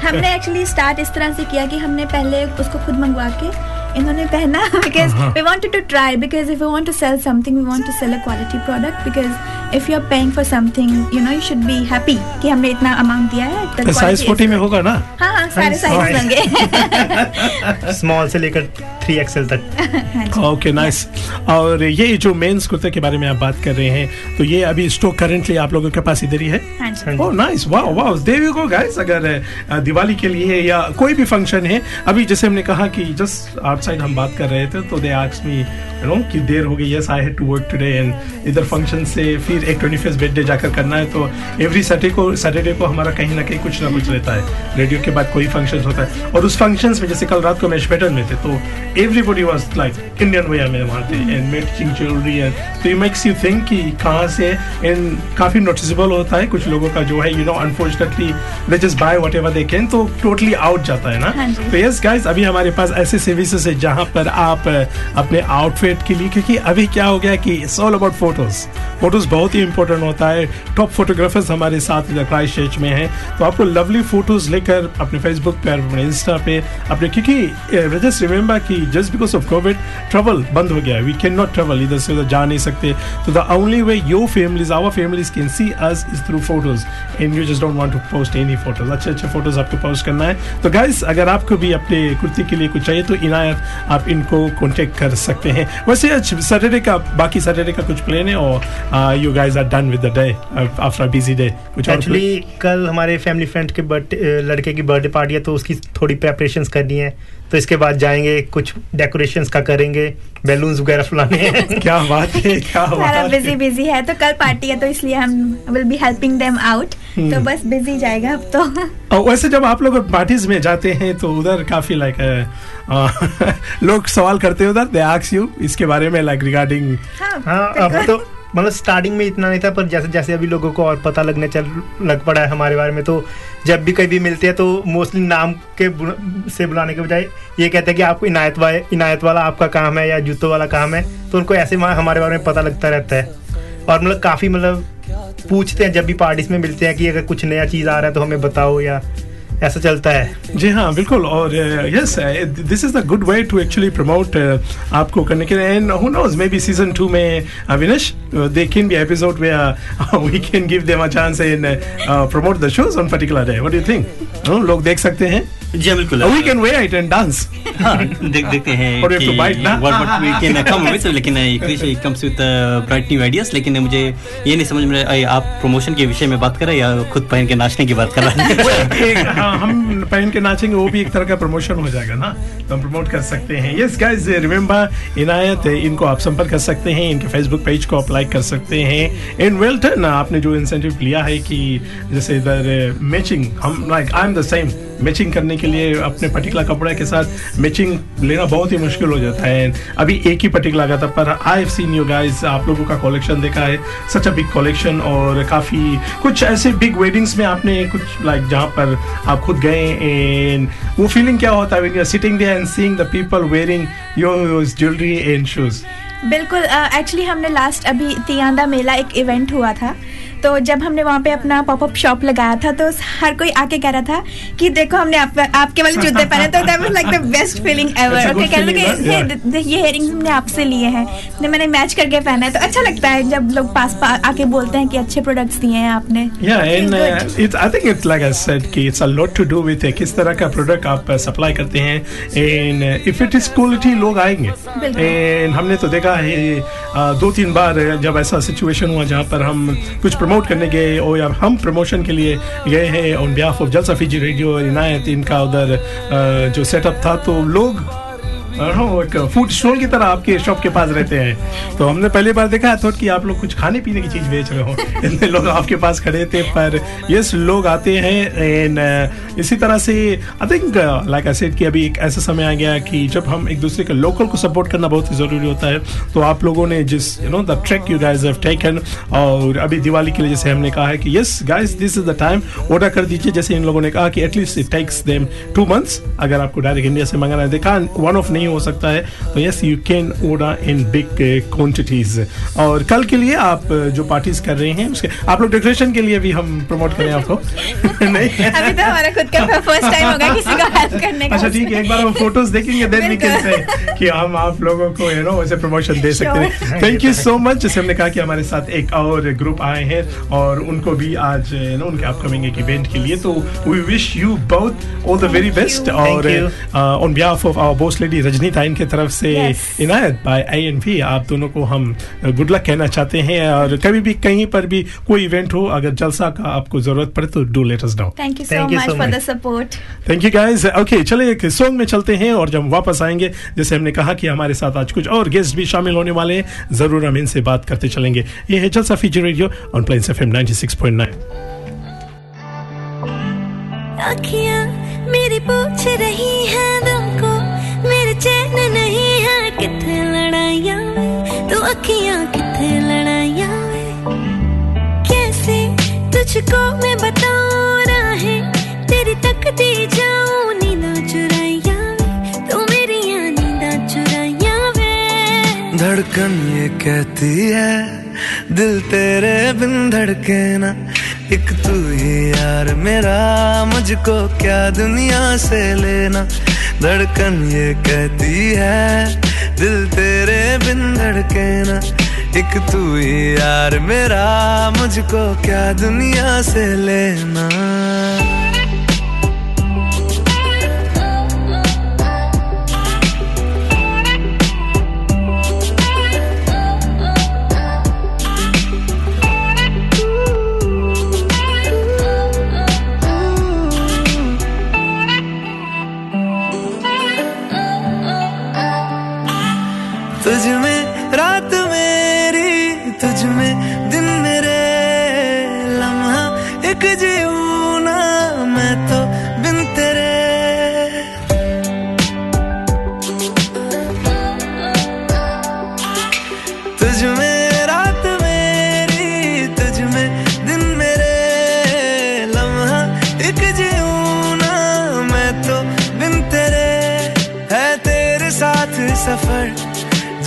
हमने एक्चुअली स्टार्ट इस तरह से किया कि हमने पहले उसको खुद मंगवा के इन्होंने पहना because we wanted to try because if you want to sell something we want to sell a quality product because if you are paying for something you know you should be happy कि हमने इतना amount दिया है size quality is forty में होगा ना? हाँ हाँ सारे हाँ, साइज़. होंगे। *laughs* स्मॉल से लेकर एक्सएल तक। *laughs* हाँ ओके नाइस और ये जो मेंस कुर्ते के बारे में आप बात कर रहे हैं तो ये अभी स्टॉक करंटली आप लोगों के पास इधर ही है? हाँ ओह nice wow wow there you go guys अगर दिवाली के लिए या कोई भी फ़ंक्शन है अभी जैसे हमने कहा कि जस्ट आउटसाइड हम बात कर रहे थे तो they asked me you know कि देर हो गई yes I had to work today and इधर फ़ंक्शन से फिर एक 25th बर्थडे जाकर करना है तो एवरी सैटरडे को सैटरडे को हमारा कहीं ना कहीं कुछ ना कुछ रहता है। रेडियो के बाद कोई फ़ंक्शन होता है। और उस फ़ंक्शन में जैसे कल रात को मैशबेटन में थे तो everybody was like Indian way में वहाँ थे एंड मैचिंग ज्वेलरी एंड तो ये मेक्स यू थिंक कि कहाँ से एंड काफ़ी नोटिसेबल होता है कुछ लोगों का जो है you know unfortunately they just buy whatever they can तो टोटली आउट जाता है ना। हाँ तो यस गाइस अभी हमारे पास ऐसे सर्विसेज़ जहाँ पर आप अपने आउटफिट के लिए, क्योंकि अभी क्या हो गया कि it's all about photos photos बहुत ही इंपॉर्टेंट होता है. टॉप फोटोग्राफर्स हमारे साथ क्राइस्ट चर्च में हैं तो आपको लवली फ़ोटोज़ लेकर अपने फेसबुक पे अपने इंस्टा पे, अपने, क्योंकि जस्ट रिमेंबर कि just because of Covid travel बंद हो गया वी कैन नॉट ट्रेवल इधर से उधर जा नहीं सकते. तो the only way your families our families can see us is through photos and you just don't want to post any photos अच्छे अच्छे फ़ोटोज़ आपको पोस्ट करना है. तो गाइस अगर आपको भी अपने कुर्ती के लिए कुछ चाहिए तो इनायत आप इनको कॉन्टेक्ट कर सकते हैं। वैसे आज सैटरडे का बाकी सैटरडे का कुछ प्लान है और you guys are done with the day after busy day कुछ एक्चुअली कल हमारे फैमिली फ्रेंड के बर्थडे लड़के की बर्थडे पार्टी है तो उसकी थोड़ी प्रेपरेशंस करनी है। तो इसके बाद जाएँगे कुछ डेकोरेशंस का करेंगे बैलून्स वगैरह फुलाने हैं। *laughs* क्या बात है क्या सारा बात बिज़ी है बिज़ी है। तो कल पार्टी है तो इसलिए हम will be helping them out तो बस बिज़ी जाएगा अब तो। और वैसे जब आप लोग पार्टीज़ में जाते हैं तो उधर काफ़ी लाइक *laughs* लोग सवाल करते हैं उधर दे आस्क यू इसके बारे में लाइक रिगार्डिंग हाँ अब तो मतलब स्टार्टिंग में इतना नहीं था पर जैसे जैसे अभी लोगों को और पता लगने चल लग पड़ा है हमारे बारे में तो जब भी कभी मिलते हैं तो मोस्टली नाम के बुला- से बुलाने के बजाय ये कहते हैं कि आपको इनायत वाला इनायत वाला आपका काम है या जूतों वाला काम है तो उनको ऐसे हमारे बारे में पता लगता रहता है। और मतलब काफ़ी मतलब पूछते हैं जब भी पार्टीज़ में मिलते हैं कि अगर कुछ नया चीज़ आ रहा है तो हमें बताओ या ऐसा चलता है। जी हाँ बिल्कुल, और yes this is the good way to actually promote आपको करने के लिए। And who knows may be season two में Avinesh they can be episode way we can give them a chance in promote the shows on particular day what do you think लोग देख सकते हैं। जी हाँ, बिल्कुल। We can it and dance देख देखते हैं *laughs* ना? लेकिन comes with bright new ideas लेकिन मुझे ये नहीं समझ में आया, आप प्रमोशन के विषय में बात कर रहे हैं या खुद पहन के नाचने की बात कर रहे हैं? *laughs* हाँ, हम पहन के नाचेंगे वो भी एक तरह का प्रमोशन हो जाएगा ना? तो हम प्रमोट कर सकते हैं। यस गाइस रिमेंबर इनायत इनको आप संपर्क कर सकते हैं इनके फेसबुक पेज को अप्लाई कर सकते हैं। इन वेल्टन आपने जो इंसेंटिव लिया है कि जैसे इधर मैचिंग हम like I am the same matching करने के लिए अपने पर्टिकुलर कपड़े के साथ मैचिंग लेना बहुत ही मुश्किल हो जाता है। अभी एक ही पर्टिकुलर लगा था पर I have seen you guys आप लोगों का कलेक्शन देखा है। सच अ बिग कलेक्शन और काफ़ी कुछ ऐसे बिग वेडिंग्स में आपने कुछ लाइक जहाँ पर आप खुद गए। एंड वो फीलिंग क्या होता है you're sitting there and seeing the people wearing your jewelry and shoes? बिल्कुल एक्चुअली uh, हमने लास्ट अभी तियांदा मेला एक इवेंट हुआ था। तो जब हमने वहाँ पे अपना पॉपअप शॉप लगाया था तो हर कोई आके कह रहा था कि देखो हमने आप, आपके वाले जूते पहने तो that was like the best feeling ever okay कह रहे ये ये इयरिंग्स हमने आपसे लिए हैं। ने मैंने मैच करके पहना है। तो अच्छा लगता है जब लोग पास आके बोलते हैं कि अच्छे प्रोडक्ट्स दिए हैं आपने। Uh, good. it's I think it's like I said कि a lot to do with uh, किस तरह का प्रोडक्ट आप सप्लाई करते हैं। Uh, if it is quality लोग आएँगे। and हमने तो देखा है uh, दो तीन बार जब ऐसा सिचुएशन हुआ जहाँ पर हम कुछ प्रमोट करने गए और या हम प्रमोशन के लिए गए हैं on behalf of Jalsa Fiji radio Inayat इनका उधर जो सेटअप था तो लोग फ़ूड स्टॉल की तरह आपके शॉप के पास रहते हैं। तो हमने पहली बार देखा थॉट कि आप लोग कुछ खाने पीने की चीज़ बेच रहे हो। *laughs* इतने लोग आपके पास खड़े थे, पर यस लोग आते हैं एंड इसी तरह से I think like I said कि अभी एक ऐसा समय आ गया कि जब हम एक दूसरे के लोकल को सपोर्ट करना बहुत ही ज़रूरी होता है तो आप लोगों ने जिस you know the track you have taken और अभी दिवाली के लिए जैसे हमने कहा है कि yes guys this is the time order कर दीजिए। जैसे इन लोगों ने कहा कि at least it takes them two months अगर आपको डायरेक्ट इंडिया से मंगाना है। देखा वन ऑफ़ नहीं हो सकता है। तो yes you can order in big quantities और कल के लिए आप uh, जो पार्टीज़ कर रहे हैं उसके आप लोग डेकोरेशन के लिए भी हम प्रमोट करें आपको। *laughs* नहीं। अभी तो हमारा खुद का फ़र्स्ट टाइम होगा *laughs* किसी को हेल्प करने का। अच्छा ठीक है एक बार हम फ़ोटोज़ देखेंगे देन वी कैन से कि हम आप लोगों को यू नो वैसे प्रमोशन दे सकते हैं। थैंक यू सो मच जैसे हमने कहा कि हमारे साथ एक और ग्रुप आए हैं और उनको भी आज यू नो उनके अपकमिंग एक इवेंट के लिए तो we wish you both all the very best और on behalf of our boss lady Rajni ताइन की तरफ़ से इनायत बाय आई एन भी आप दोनों को हम गुड लक कहना चाहते हैं और कभी भी कहीं पर भी कोई इवेंट हो अगर जलसा का आपको ज़रूरत पड़े तो do let us know thank you so much for the support thank you guys okay चलिए एक सॉन्ग में चलते हैं और जब वापस आएँगे जैसे हमने कहा कि हमारे साथ आज कुछ और गेस्ट भी शामिल होने वाले हैं ज़रूर हम इनसे बात करते चलेंगे। ये है Jalsa Fiji radio on Plains FM 96.9 अखियाँ मेरी पूछ रही हैं दिल को मेरे चैन नहीं है किथे लड़ाइयाँ वे तो अखियाँ किथे लड़ाइयाँ वे कैसे तुझको मैं बताऊँ राहें तेरी तकती जाऊँ नींदा चुराइयाँ तो मेरी नींदा चुराइयाँ वे धड़कन ये कहती है, दिल तेरे बिन धड़के ना। एक तू ही यार मेरा, मुझको क्या दुनिया से लेना? धड़कन ये कहती है, दिल तेरे बिन धड़के ना। एक तू ही यार मेरा, मुझको क्या दुनिया से लेना?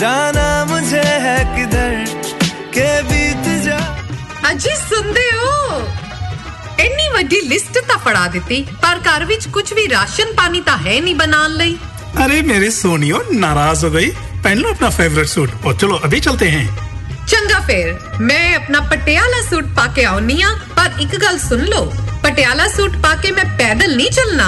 जाना मुझे है किधर के बीत जा ਅਜੀ ਸੁਣਦੇ ਹੋ ਇੰਨੀ ਵੱਡੀ ਲਿਸਟ ਤਾਂ ਫੜਾ ਦਿੱਤੀ ਪਰ ਘਰ ਵਿੱਚ ਕੁਝ ਵੀ ਰਾਸ਼ਨ ਪਾਣੀ ਤਾਂ ਹੈ ਨਹੀਂ ਬਣਾਉਣ ਲਈ अरे मेरे सोनियो नाराज हो गई पहन लो अपना फेवरेट सूट और चलो अभी चलते हैं ਚੰਗਾ ਫੇਰ ਮੈਂ ਆਪਣਾ ਪਟਿਆਲਾ ਸੂਟ ਪਾ ਕੇ ਆਉਣੀ ਆ ਪਰ ਇੱਕ ਗੱਲ ਸੁਣ ਲਓ ਪਟਿਆਲਾ ਸੂਟ ਪਾ ਕੇ ਮੈਂ ਪੈਦਲ ਨਹੀਂ ਚੱਲਣਾ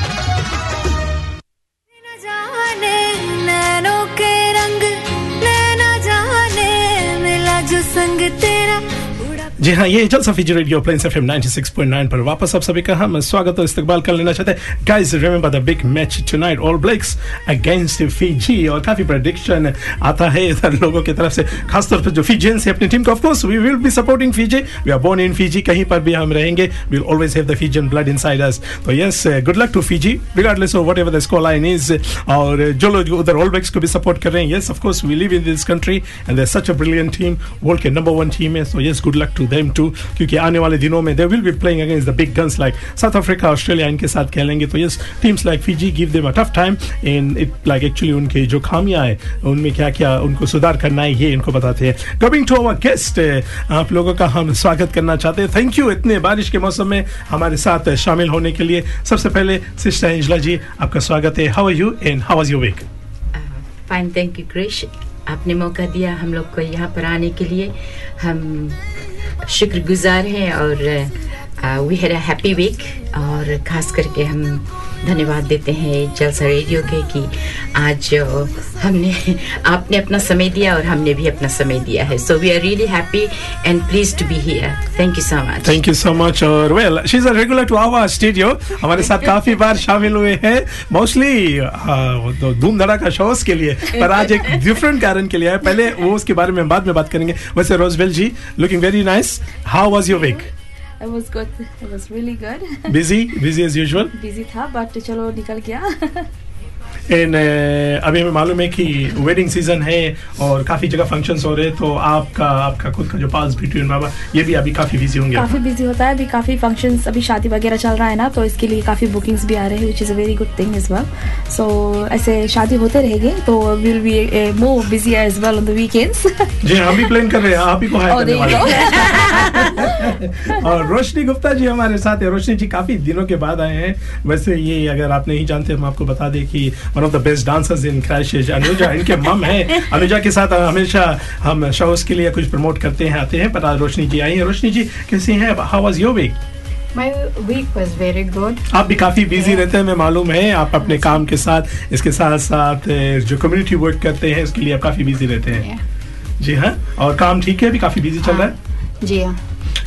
जो हाँ ये जलसा फीजी रेडियो प्लेन्स एफएम 96.9 पर वापस आप सभी का हम स्वागत और इस्तकबाल कर लेना चाहते हैं। Guys remember the big match tonight All Blacks against Fiji और काफ़ी प्रेडिक्शन आता है इधर लोगों की तरफ़ से। खासतौर पर जो फीजियंस है अपनी टीम को of course we will be supporting Fiji we are born in Fiji कहीं पर भी हम रहेंगे will always have the Fijian blood inside us तो yes good luck to Fiji regardless of whatever the score line is और जो लोग उधर ऑल ब्लैक्स को भी सपोर्ट कर रहे हैं yes of course we live in this country and there such a brilliant team world के नंबर वन टीम है so yes good luck to them too क्योंकि आने वाले दिनों में they will be playing against the big guns like South Africa Australia इनके साथ खेलेंगे। तो yes teams like Fiji give them a tough time in it like actually उनके जो खामियाँ है, उनमें क्या क्या उनको सुधार करना है, ये इनको बताते हैं। कमिंग टू अवर गेस्ट आप लोगों का हम स्वागत करना चाहते हैं। थैंक यू इतने बारिश के मौसम में हमारे साथ शामिल होने के लिए। सबसे पहले सिस्टर एंजला जी, आपका स्वागत है। How are you and how was your week fine thank you Krish आपने मौका दिया हम लोग को यहाँ पर आने के लिए। हम शुक्रगुजार हैं और we had a happy week और खास करके हम धन्यवाद देते हैं जलसा रेडियो के कि आज हमने, आपने अपना समय दिया और हमने भी अपना समय दिया है। So we are really happy and please to be here thank you so much thank you so much और well she is a regular to our studio हमारे साथ काफ़ी बार शामिल हुए हैं। मोस्टली धूम धड़ाका शोज़ के लिए। पर आज एक डिफरेंट कारण के लिए है पहले वो उसके बारे में बाद में बात करेंगे। वैसे Rosewell ji looking very nice how was your week It was good. It was really good. busy busy as usual Busy tha but chalo nikal गया इन अभी हमें मालूम है कि वेडिंग सीज़न है और काफ़ी जगह फ़ंक्शंस हो रहे हैं तो आपका आपका खुद का जो पास बिटवीन बाबा ये भी अभी काफ़ी बिज़ी होंगे। काफ़ी बिज़ी होता है अभी काफ़ी फ़ंक्शंस अभी शादी वगैरह चल रहा है ना तो इसके लिए काफ़ी बुकिंग्स भी आ रहे हैं which is a very good thing as well so ऐसे शादी होते रहेंगे तो will be more busy as well on the weekends जी हम भी प्लान कर रहे हैं आप ही को हायर Oh, करने वाले। और रोशनी गुप्ता जी हमारे साथ है रोशनी जी काफ़ी दिनों के बाद आए हैं। वैसे ये अगर आप नहीं जानते हम आपको बता दें कि one of the best dancers in crashes Anuja इनके मम है। अनुजा के साथ हमेशा हम शोज़ के लिए कुछ प्रमोट करते हैं आते हैं पर आज रोशनी जी आई हैं। रोशनी जी कैसी हैं? How was your week My week was very good. आप भी काफ़ी बिज़ी yeah. रहते हैं मैं मालूम है। आप अपने काम के साथ इसके साथ साथ जो कम्युनिटी वर्क करते हैं उसके लिए आप काफ़ी बिज़ी रहते हैं। Yeah. जी हाँ और काम ठीक है? अभी काफ़ी बिज़ी चल रहा है। जी हाँ।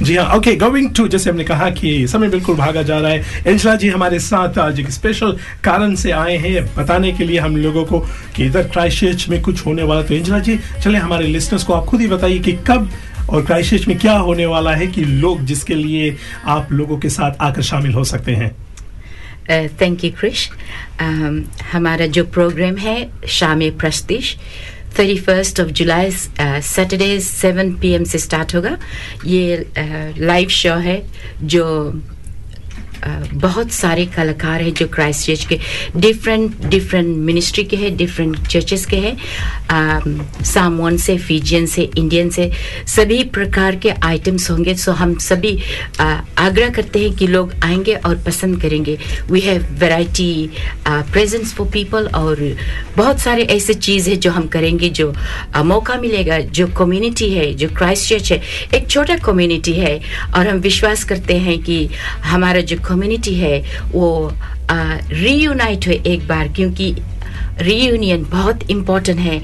जी हाँ ओके गोइंग टू जैसे हमने कहा कि समय बिल्कुल भागा जा रहा है। एंजला जी हमारे साथ आज एक स्पेशल कारण से आए हैं, बताने के लिए हम लोगों को कि इधर क्राइस्ट में कुछ होने वाला तो एंजला जी, चले हमारे लिस्टर्स को आप खुद ही बताइए कि कब और क्राइस्ट में क्या होने वाला है कि लोग जिसके लिए आप लोगों के साथ आकर शामिल हो सकते हैं। थैंक यू क्रिश हमारा जो प्रोग्राम है शाम प्रस्तिश thirty first of July Saturday seven P M से स्टार्ट होगा। ये लाइव शो है जो uh, बहुत सारे कलाकार हैं जो क्राइस्ट चर्च के डिफरेंट डिफरेंट मिनिस्ट्री के हैं डिफरेंट चर्चेस के हैं। सामवन से फीजियन से इंडियन से सभी प्रकार के आइटम्स होंगे। सो हम सभी आग्रह करते हैं कि लोग आएँगे और पसंद करेंगे। We have variety presents for people और बहुत सारे ऐसे चीज़ है जो हम करेंगे जो uh, मौका मिलेगा। जो कम्युनिटी है जो क्राइस्ट चर्च है एक छोटा कम्युनिटी है और हम विश्वास करते हैं कि हमारा जो कम्युनिटी है वो रीयूनाइट हुए एक बार क्योंकि रीयूनियन बहुत इम्पोर्टेंट है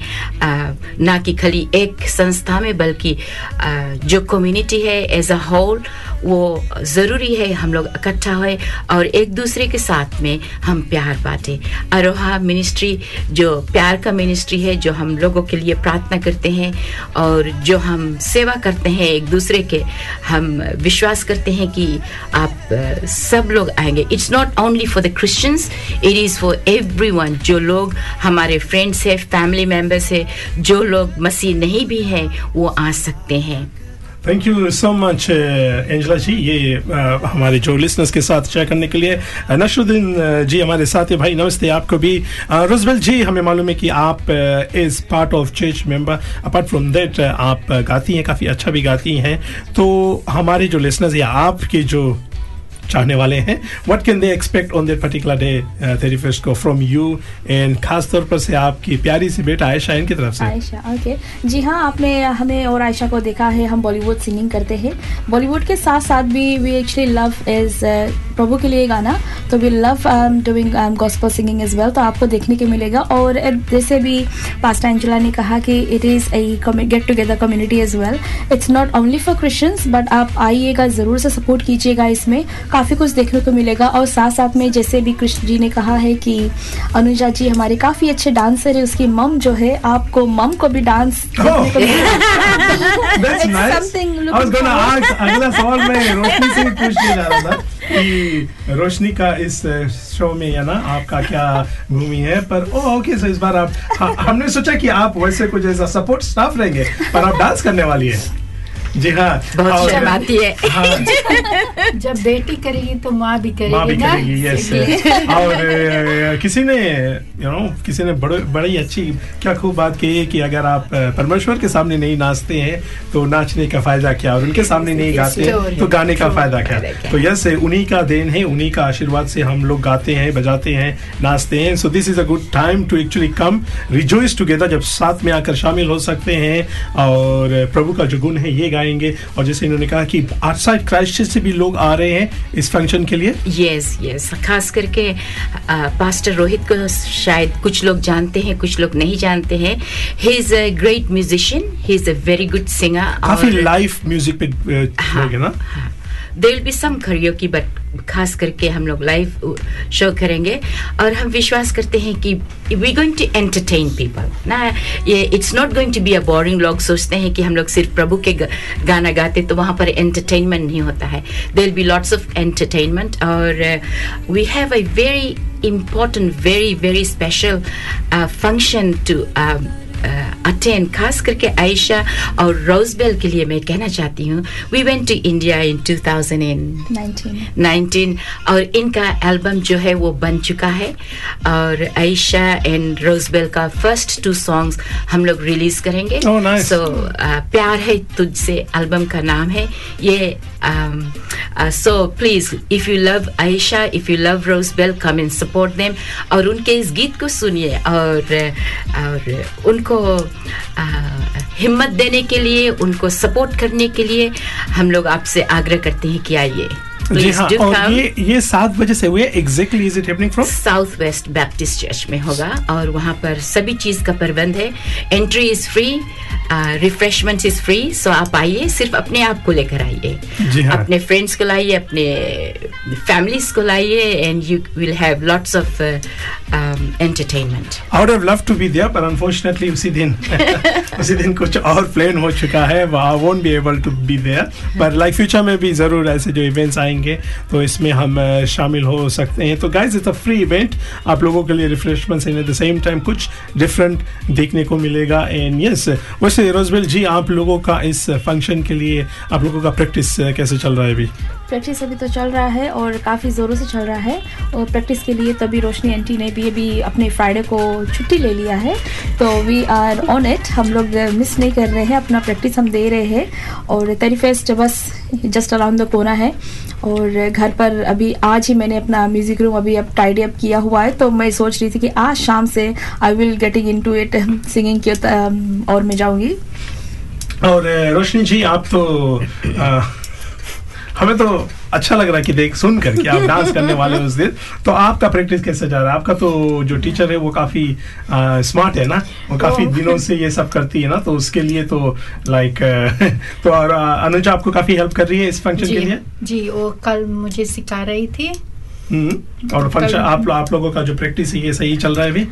आ, ना कि खाली एक संस्था में बल्कि आ, जो कम्युनिटी है एज अ होल वो ज़रूरी है हम लोग इकट्ठा होए और एक दूसरे के साथ में हम प्यार बांटें। अरोहा मिनिस्ट्री जो प्यार का मिनिस्ट्री है, जो हम लोगों के लिए प्रार्थना करते हैं और जो हम सेवा करते हैं एक दूसरे के, हम विश्वास करते हैं कि आप सब लोग आएँगे। It's not only for the Christians it is for every जो लोग हमारे फ्रेंड्स है फैमिली मेंबर्स है, जो लोग मसीह नहीं भी हैं, वो आ सकते हैं। Thank you so much Angela ji ये आ, हमारे जो लिसनर्स के साथ शेयर करने के लिए uh, नशरुद्दीन uh, जी हमारे साथ है। भाई नमस्ते आपको भी। रुजबल जी हमें मालूम है कि आप is part of church member apart from that आप गाती हैं काफ़ी अच्छा भी गाती हैं। तो हमारे जो लिसनर्स या आपके जो चाहने वाले हैं। What can they expect on that particular day thirty first को फ्रॉम यू एंड खास तौर पर से आपकी प्यारी सी बेटा आयशा, इनकी तरफ़ से। Ayesha okay okay. जी हाँ आपने, हमें और आयशा को देखा है, हम बॉलीवुड सिंगिंग करते हैं। बॉलीवुड के साथ साथ भी वी एक्चुअली लव इज़ प्रभु के लिए गाना तो we love doing gospel singing as well तो आपको देखने को मिलेगा। और जैसे भी पास्टा एंजुला ने कहा कि it is a get together community as well it's not only for Christians but आप आइएगा, ज़रूर से सपोर्ट कीजिएगा इसमें। काफ़ी कुछ देखने को मिलेगा। और साथ साथ में जैसे भी कृष्ण जी ने कहा है कि अनुजा जी हमारे काफ़ी अच्छे डांसर है। उसकी मम जो है आपको मम को भी डांस देखने को *laughs* मैं रोशनी से पूछने जा रहा था कि रोशनी का इस शो में या ना आपका क्या भूमि है? पर ओ ओके सो इस बार आप हाँ, हमने सोचा कि आप वैसे कुछ ऐसा सपोर्ट स्टाफ रहेंगे पर आप डांस करने वाली है। जी हाँ। बहुत और- शर्म आती है। हाँ। जब बेटी करेगी तो माँ भी करेगी माँ भी ना? करेगी यस और किसी ने यू नो किसी ने बड़े बड़ी अच्छी क्या खूब बात कही है कि अगर आप परमेश्वर के सामने नहीं नाचते हैं तो नाचने का फ़ायदा क्या और उनके सामने नहीं गाते हैं तो गाने का फ़ायदा क्या तो यस उन्हीं का देन है उन्हीं का आशीर्वाद से हम लोग गाते हैं बजाते हैं नाचते हैं। So this is a good time to actually come rejoice together जब साथ में आकर शामिल हो सकते हैं। और प्रभु का जो गुण है ये गाएँगे और जैसे इन्होंने कहा कि आउटसाइड क्राइस्ट से भी लोग आ रहे हैं इस फ़ंक्शन के लिए। यस यस खास करके पास्टर रोहित को शायद कुछ लोग जानते हैं कुछ लोग नहीं जानते हैं। He is a great musician he is a very good singer काफ़ी लाइव म्यूज़िक पे हाँ, ना है ना? देर बी सम करियोकी बट खास करके हम लोग लाइव शो करेंगे। और हम विश्वास करते हैं कि we going to entertain people ना ये it's not going to be a boring लोग सोचते हैं कि हम लोग सिर्फ़ प्रभु के गाना गाते तो वहाँ पर एंटरटेनमेंट नहीं होता है। There be lots of entertainment और we have a very important very very special uh, function to um, attend खास करके आयशा और रोजबेल के लिए मैं कहना चाहती हूँ we went to India in 2019 19 और इनका एल्बम जो है वो बन चुका है। और आयशा एंड रोजबेल का फ़र्स्ट टू सॉन्ग्स हम लोग रिलीज़ करेंगे। सो Oh, nice. सो प्यार है तुझसे एल्बम का नाम है। ये so please if you love Ayesha if you love Rosebel come in support them और उनके इस गीत को सुनिए। और और उनको uh, हिम्मत देने के लिए उनको सपोर्ट करने के लिए हम लोग आपसे आग्रह करते हैं कि आइए। जी हाँ और कम ये ये सात बजे से हुए exactly is it happening from South West Baptist Church में होगा और वहाँ पर सभी चीज़ का प्रबंध है। Entry is free refreshment is free so आप आइए सिर्फ़ अपने आप को लेकर आइए। जी हाँ। अपने फ्रेंड्स को लाइए अपने फैमिलीज़ को लाइए and you will have lots of entertainment loved to be there, but उसी दिन *laughs* उसी दिन कुछ और प्लान हो चुका है I won't be able to be there पर लाइक फ्यूचर में भी ज़रूर ऐसे जो इवेंट्स आएँगे तो इसमें हम शामिल हो सकते हैं। तो guys it's a free event आप लोगों के लिए refreshments and at the same time कुछ डिफरेंट देखने को मिलेगा। एंड यस वैसे रोजबेल जी, आप लोगों का इस फ़ंक्शन के लिए, आप लोगों का प्रैक्टिस कैसे चल रहा है अभी? प्रैक्टिस अभी तो चल रहा है और काफ़ी ज़ोरों से चल रहा है। और प्रैक्टिस के लिए तभी रोशनी आंटी ने भी अभी अपने फ्राइडे को छुट्टी ले लिया है। तो वी आर ऑन इट हम लोग मिस नहीं कर रहे हैं। अपना प्रैक्टिस हम दे रहे हैं। और तेरी फेस्ट बस जस्ट अराउंड द कोना है। और घर पर अभी आज ही मैंने अपना म्यूज़िक रूम अभी अब टाइडी अप किया हुआ है। तो मैं सोच रही थी कि आज शाम से I will getting in to it singing की और मैं जाऊँगी। और रोशनी जी आप तो अ, हमें तो अच्छा लग रहा है कि देख सुन कर कि आप डांस करने वाले हो उस दिन। तो आपका प्रैक्टिस कैसे जा रहा है? आपका तो जो टीचर है वो काफ़ी आ, स्मार्ट है ना? वो काफ़ी वो- दिनों से ये सब करती है ना तो उसके लिए तो लाइक *laughs* तो और अनुजा आपको काफ़ी हेल्प कर रही है इस फ़ंक्शन के लिए? जी वो कल मुझे सिखा रही थी। हम्म, और फ़ंक्शन आप आप लोगों का जो प्रैक्टिस है ये सही चल रहा है अभी?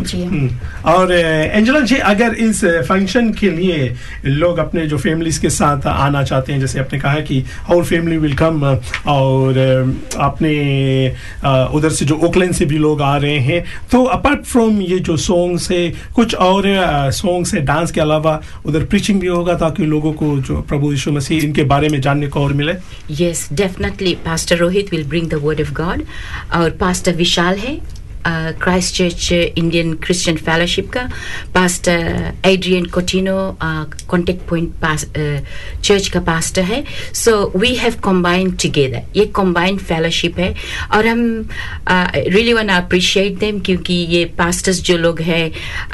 जी हम्म, और एंजेला जी अगर इस फ़ंक्शन के लिए लोग अपने जो फैमिलीज़ के साथ आना चाहते हैं जैसे आपने कहा कि होल फैमिली विल कम और अ, आपने उधर से जो ओकलैंड से भी लोग आ रहे हैं तो अपार्ट फ्रॉम ये जो सॉन्ग्स है कुछ और सॉन्ग्स है डांस के अलावा उधर प्रीचिंग भी होगा ताकि लोगों को जो प्रभु यीशु मसीह इनके बारे में जानने को और मिले Yes, definitely. Pastor Rohit will bring the word of God. और पास्टर विशाल है Christ church Indian Christian fellowship का pastor Adrian Coutinho contact point church का पास्टर है so we have combined together ये कॉम्बाइंड फेलोशिप है और हम रियली वन अप्रिशिएट देम क्योंकि ये पास्टर्स जो लोग हैं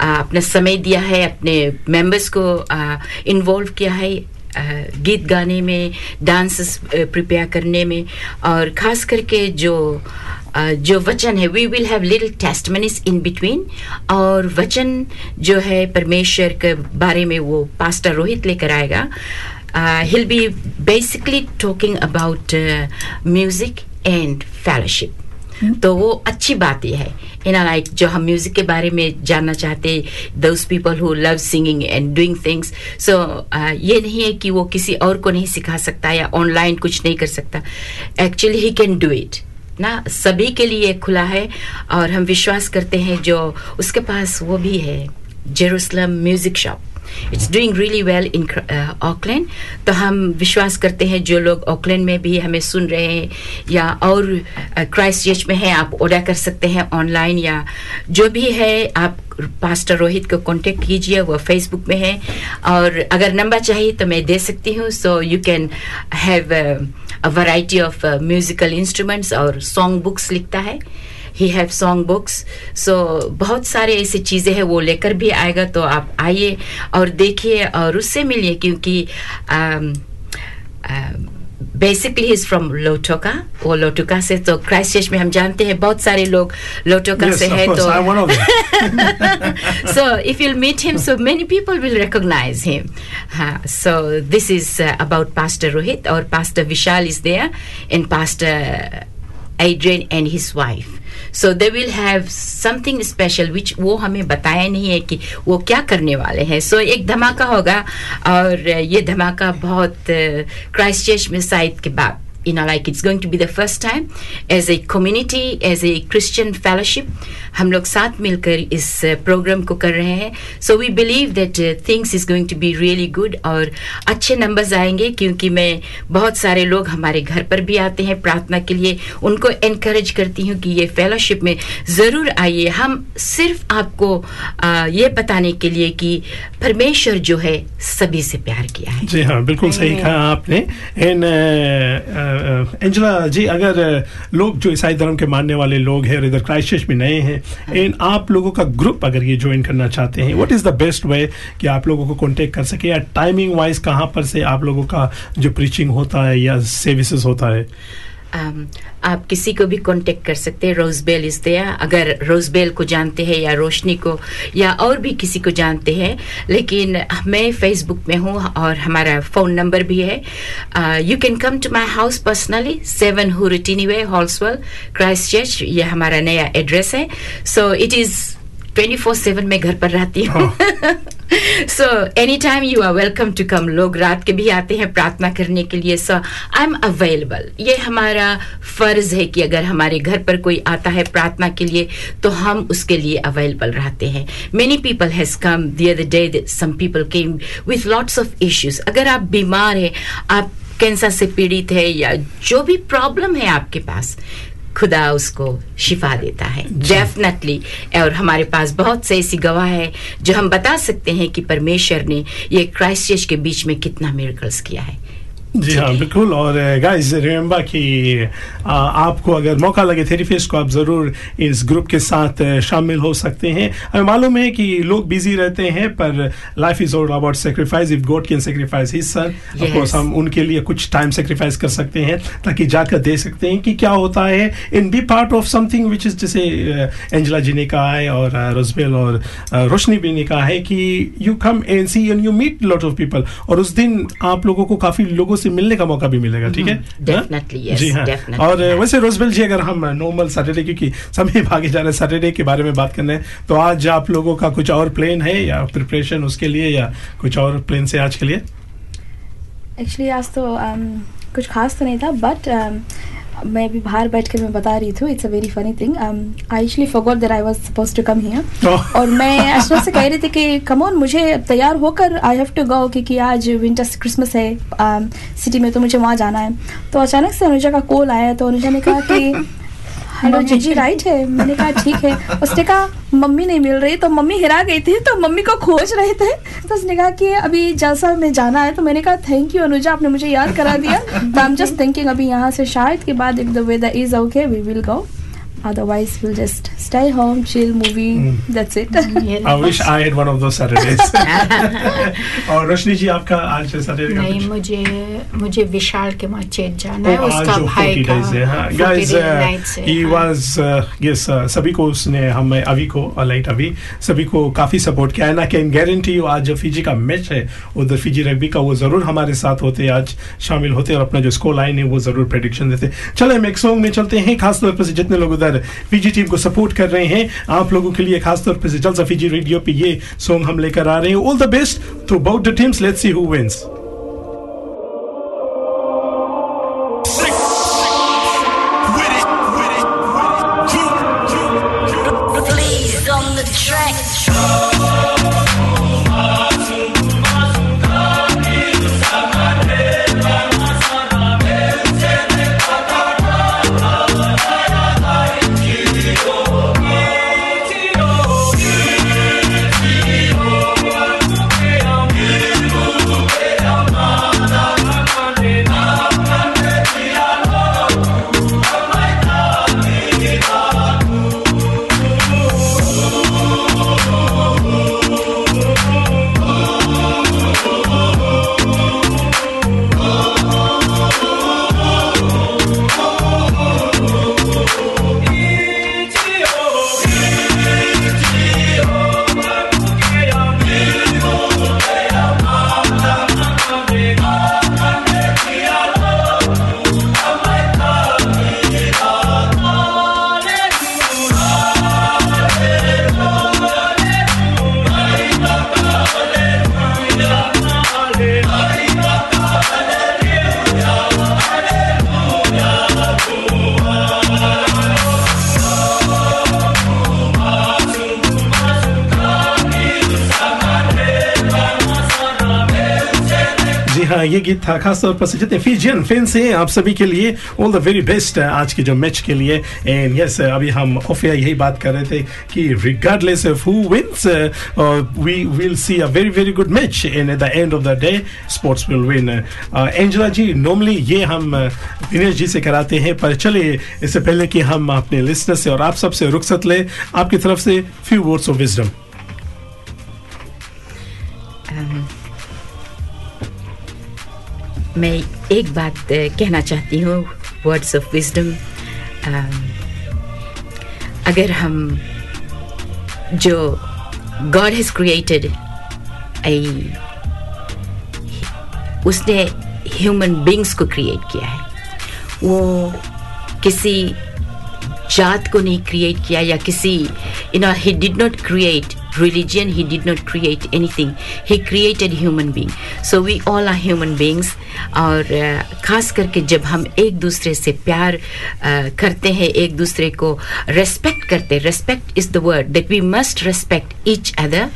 अपना समय दिया है अपने मेंबर्स को इन्वॉल्व किया है गीत गाने में डांसेस प्रिपेयर करने में और खास करके जो जो वचन है we will have little testimonies in between और वचन जो है परमेश्वर के बारे में वो पास्टर रोहित लेकर आएगा। He'll be basically talking about music and fellowship तो वो अच्छी बात ये है। इन लाइक जो हम म्यूज़िक के बारे में जानना चाहते those people who love singing and doing things so ये नहीं है कि वो किसी और को नहीं सिखा सकता या ऑनलाइन कुछ नहीं कर सकता। Actually he can do it ना सभी के लिए खुला है और हम विश्वास करते हैं जो उसके पास वो भी है Jerusalem music shop it's doing really well in Auckland तो हम विश्वास करते हैं जो लोग ऑकलैंड में भी हमें सुन रहे हैं या और क्राइस्ट चर्च में हैं, आप ऑर्डर कर सकते हैं ऑनलाइन या जो भी है, आप पास्टर रोहित को कांटेक्ट कीजिए, वो फेसबुक में है। और अगर नंबर चाहिए तो मैं दे सकती हूँ so you can have variety of musical instruments और सॉन्ग बुक्स लिखता है। He have song books so बहुत सारे ऐसी चीज़ें हैं, वो लेकर भी आएगा तो आप आइए और देखिए और उससे मिलिए, क्योंकि बेसिकली इज़ फ्रॉम लोटोका वो लोटोका से तो क्राइस्ट चर्च में हम जानते हैं बहुत सारे लोग लोटोका Yes, से of है course, तो I'm one of so if you'll meet him so many people will recognize him हाँ, so this is uh, about pastor rohit or pastor vishal is there and pastor adrian and his wife they will have something special which वो हमें बताया नहीं है कि वो क्या करने वाले हैं। सो so एक धमाका होगा और ये धमाका बहुत क्राइस्ट चर्च में शायद के बाद। You know like it's going to be the first time as a community as a christian fellowship हम लोग साथ मिलकर इस प्रोग्राम को कर रहे हैं so we believe that things is going to be really good और अच्छे नंबर्स आएँगे क्योंकि मैं बहुत सारे लोग हमारे घर पर भी आते हैं प्रार्थना के लिए। उनको एनकरेज करती हूँ कि ये फेलोशिप में ज़रूर आइए। हम सिर्फ़ आपको आ, ये बताने के लिए कि परमेश्वर जो है सभी से प्यार किया है। जी हाँ बिल्कुल सही कहा आपने। एंड एंजला जी अगर लोग जो ईसाई धर्म के मानने वाले लोग हैं और इधर क्राइस्ट चर्च में नए हैं एंड आप लोगों का ग्रुप अगर ये ज्वाइन करना चाहते हैं what is the best way कि आप लोगों को कॉन्टेक्ट कर सके या टाइमिंग वाइज कहाँ पर से आप लोगों का जो प्रीचिंग होता है या सर्विसेज़ होता है? Um, आप किसी को भी कांटेक्ट कर सकते हैं रोजबेल इज़ देयर अगर रोजबेल को जानते हैं या रोशनी को या और भी किसी को जानते हैं लेकिन मैं फेसबुक में हूँ और हमारा फ़ोन नंबर भी है। You can come to my house personally seven हुरटिनी way Halswell Christchurch ये हमारा नया एड्रेस है। So it is twenty four seven में घर पर रहती हूँ। *laughs* So any time you are welcome to come लोग रात के भी आते हैं प्रार्थना करने के लिए सो आई एम अवेलेबल ये हमारा फ़र्ज़ है कि अगर हमारे घर पर कोई आता है प्रार्थना के लिए तो हम उसके लिए अवेलेबल रहते हैं। Many people has come the other day some people came with lots of issues अगर आप बीमार है, आप कैंसर से पीड़ित है, या जो भी प्रॉब्लम है आपके पास खुदा उसको शिफा देता है। डेफिनेटली और हमारे पास बहुत से ऐसी गवाह है जो हम बता सकते हैं कि परमेश्वर ने ये क्राइस्ट के बीच में कितना मेरिकल्स किया है। जी हाँ बिल्कुल। और गाइस रिमेम्बर कि आपको अगर मौका लगे थेरी फेस को आप ज़रूर इस ग्रुप के साथ शामिल हो सकते हैं। हमें मालूम है कि लोग बिज़ी रहते हैं पर life is all about sacrifice if God can sacrifice his son of Yes. Course हम उनके लिए कुछ टाइम सेक्रीफाइस कर सकते हैं ताकि जाकर दे सकते हैं कि क्या होता है। In B part of something which is जैसे एंजला जी ने कहा है और रोजबेल और रोशनी भी ने कहा है कि you come and see and you meet lot of people और उस दिन आप लोगों को काफ़ी लोगों से मिलने का मौका भी मिलेगा ठीक है Definitely, हाँ? yes, जी हाँ definitely. और अ, वैसे रोजबेल जी अगर हम नॉर्मल सैटरडे क्योंकि समय *laughs* भागे जा रहे हैं सैटरडे के बारे में बात करने हैं तो आज आप लोगों का कुछ और प्लान है या प्रिपरेशन उसके लिए या कुछ और प्लान से आज के लिए एक्चुअली आज तो um, कुछ खास तो नहीं था बट मैं भी बाहर बैठ कर मैं बता रही थी it's a very funny thing I actually forgot that I was suppose to come here और मैं अशरफ से कह रही थी कि कम ऑन मुझे तैयार होकर आई हैव टू गो क्योंकि आज विंटर क्रिसमस है सिटी में तो मुझे वहाँ जाना है. तो अचानक से अनुजा का कॉल आया तो अनुजा ने कहा कि हेलो जी राइट है। मैंने कहा ठीक है। उसने कहा मम्मी नहीं मिल रही। तो मम्मी हिरा गई थी तो मम्मी को खोज रहे थे। तो उसने कहा कि अभी जलसा में जाना है तो मैंने कहा थैंक यू अनुजा आपने मुझे याद करा दिया। तो आई एम जस्ट थिंकिंग अभी यहाँ से शायद के बाद if the weather is okay we will go otherwise we'll just stay home chill movie. Mm. that's it. I wish I had one of those Saturdays. *laughs* और रोशनी जी आपका आज सैटरडे का नहीं मुझे मुझे विशाल के चेत जाना है उसका भाई का है हाँ। 40 guys day uh, he हाँ। was uh, yes uh, सभी को उसने हमें अभी को लाइट अभी सभी को काफ़ी सपोर्ट किया। And I can guarantee you आज जो फिजी का मैच है उधर फिजी रग्बी का वो ज़रूर हमारे साथ होते आज शामिल होते और अपना जो स्कोर लाइन है वो ज़रूर प्रेडिक्शन देते। चले हम एक सॉन्ग में चलते हैं खासतौर पर जितने लोग उधर फिजी टीम को सपोर्ट कर रहे हैं। आप लोगों के लिए खासतौर पर जल्द फिजी रेडियो पे ये सॉन्ग हम लेकर आ रहे हैं। All the best throughout the teams let's see who wins गीत था खासतौर पर से जितने फीजियन फैंस हैं आप सभी के लिए ऑल द वेरी बेस्ट आज के जो मैच के लिए। एंड यस yes, अभी हम ऑफिया यही बात कर रहे थे कि regardless of who wins we will see a very very good match in the end of the day sports will win Angela ji normally ये हम uh, दिनेश जी से कराते हैं पर चलिए इससे पहले कि हम अपने लिस्टर से और आप सबसे रुखसत ले आपकी तरफ़ से फ्यू वर्ड्स ऑफ़ विजडम मैं एक बात कहना चाहती हूँ वर्ड्स ऑफ़ विजडम अगर हम जो गॉड हैज़ क्रिएटेड ए उसने ह्यूमन बींग्स को क्रिएट किया है, वो किसी जात को नहीं क्रिएट किया या किसी you know he did not create religion he did not create anything he created human being so we all are human beings और uh, खास करके जब हम एक दूसरे से प्यार uh, करते हैं एक दूसरे को रेस्पेक्ट करते respect is the word that we must respect each other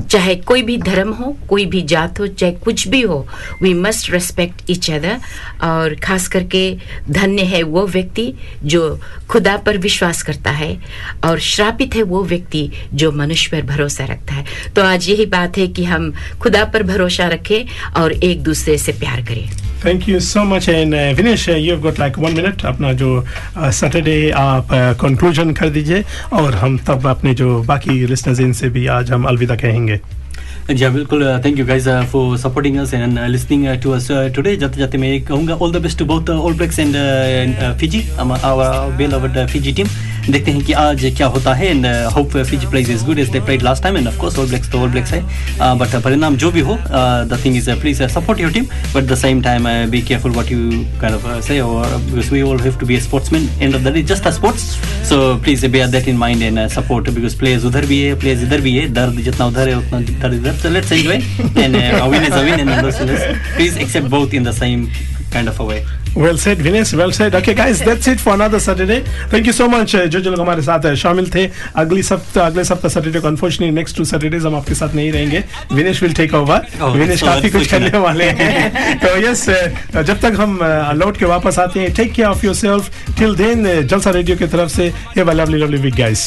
चाहे कोई भी धर्म हो, कोई भी जात हो, चाहे कुछ भी हो we must respect each other और खास करके धन्य है वो व्यक्ति जो खुदा पर विश्वास करता है और श्रापित है वो व्यक्ति जो मनुष्य पर भरोसा रखता है। तो आज यही बात है कि हम खुदा पर भरोसा रखें और एक दूसरे से प्यार करें। Thank you so much and Vinesh you got like one minute अपना जो सैटरडे आप कंक्लूजन कर दीजिए और हम तब अपने जो बाकी लिसनर्स इनसे भी आज हम अलविदा कहेंगे। जी बिल्कुल thank you guys for supporting us and listening to us today जाते जाते मैं कहूँगा all the best to both All Blacks and Fiji our bell over Fiji team देखते हैं कि आज क्या होता है and hope Fiji plays is good as they played last time and of course All Blacks तो ऑल ब्लैक्स है. But परिणाम जो भी हो the thing is please support your team but the same time be careful what you kind of say और we all have to be sportsman end of the day just a sports so please bear that in mind and support because players उधर भी है players इधर भी है. दर्द जितना उधर है, उतना दर्द इधर. So let's enjoy and uh, a win is a win and a loss is a loss. please accept both in the same kind of a way. Well said, Vinesh. Well said. Okay, guys, that's it for another Saturday. Thank you so much. uh, जो जो लोग हमारे साथ uh, शामिल थे अगली सप्ताह अगले सप्ताह सैटरडे को अनफॉर्चुनेटली नेक्स्ट टू सैटरडेज हम आपके साथ नहीं रहेंगे Vinesh will take over Oh, Vinesh so काफ़ी कुछ करने वाले हैं तो यस जब तक हम uh, लौट के वापस आते हैं take care of yourself till then Jalsa radio की तरफ़ से have a lovely lovely week guys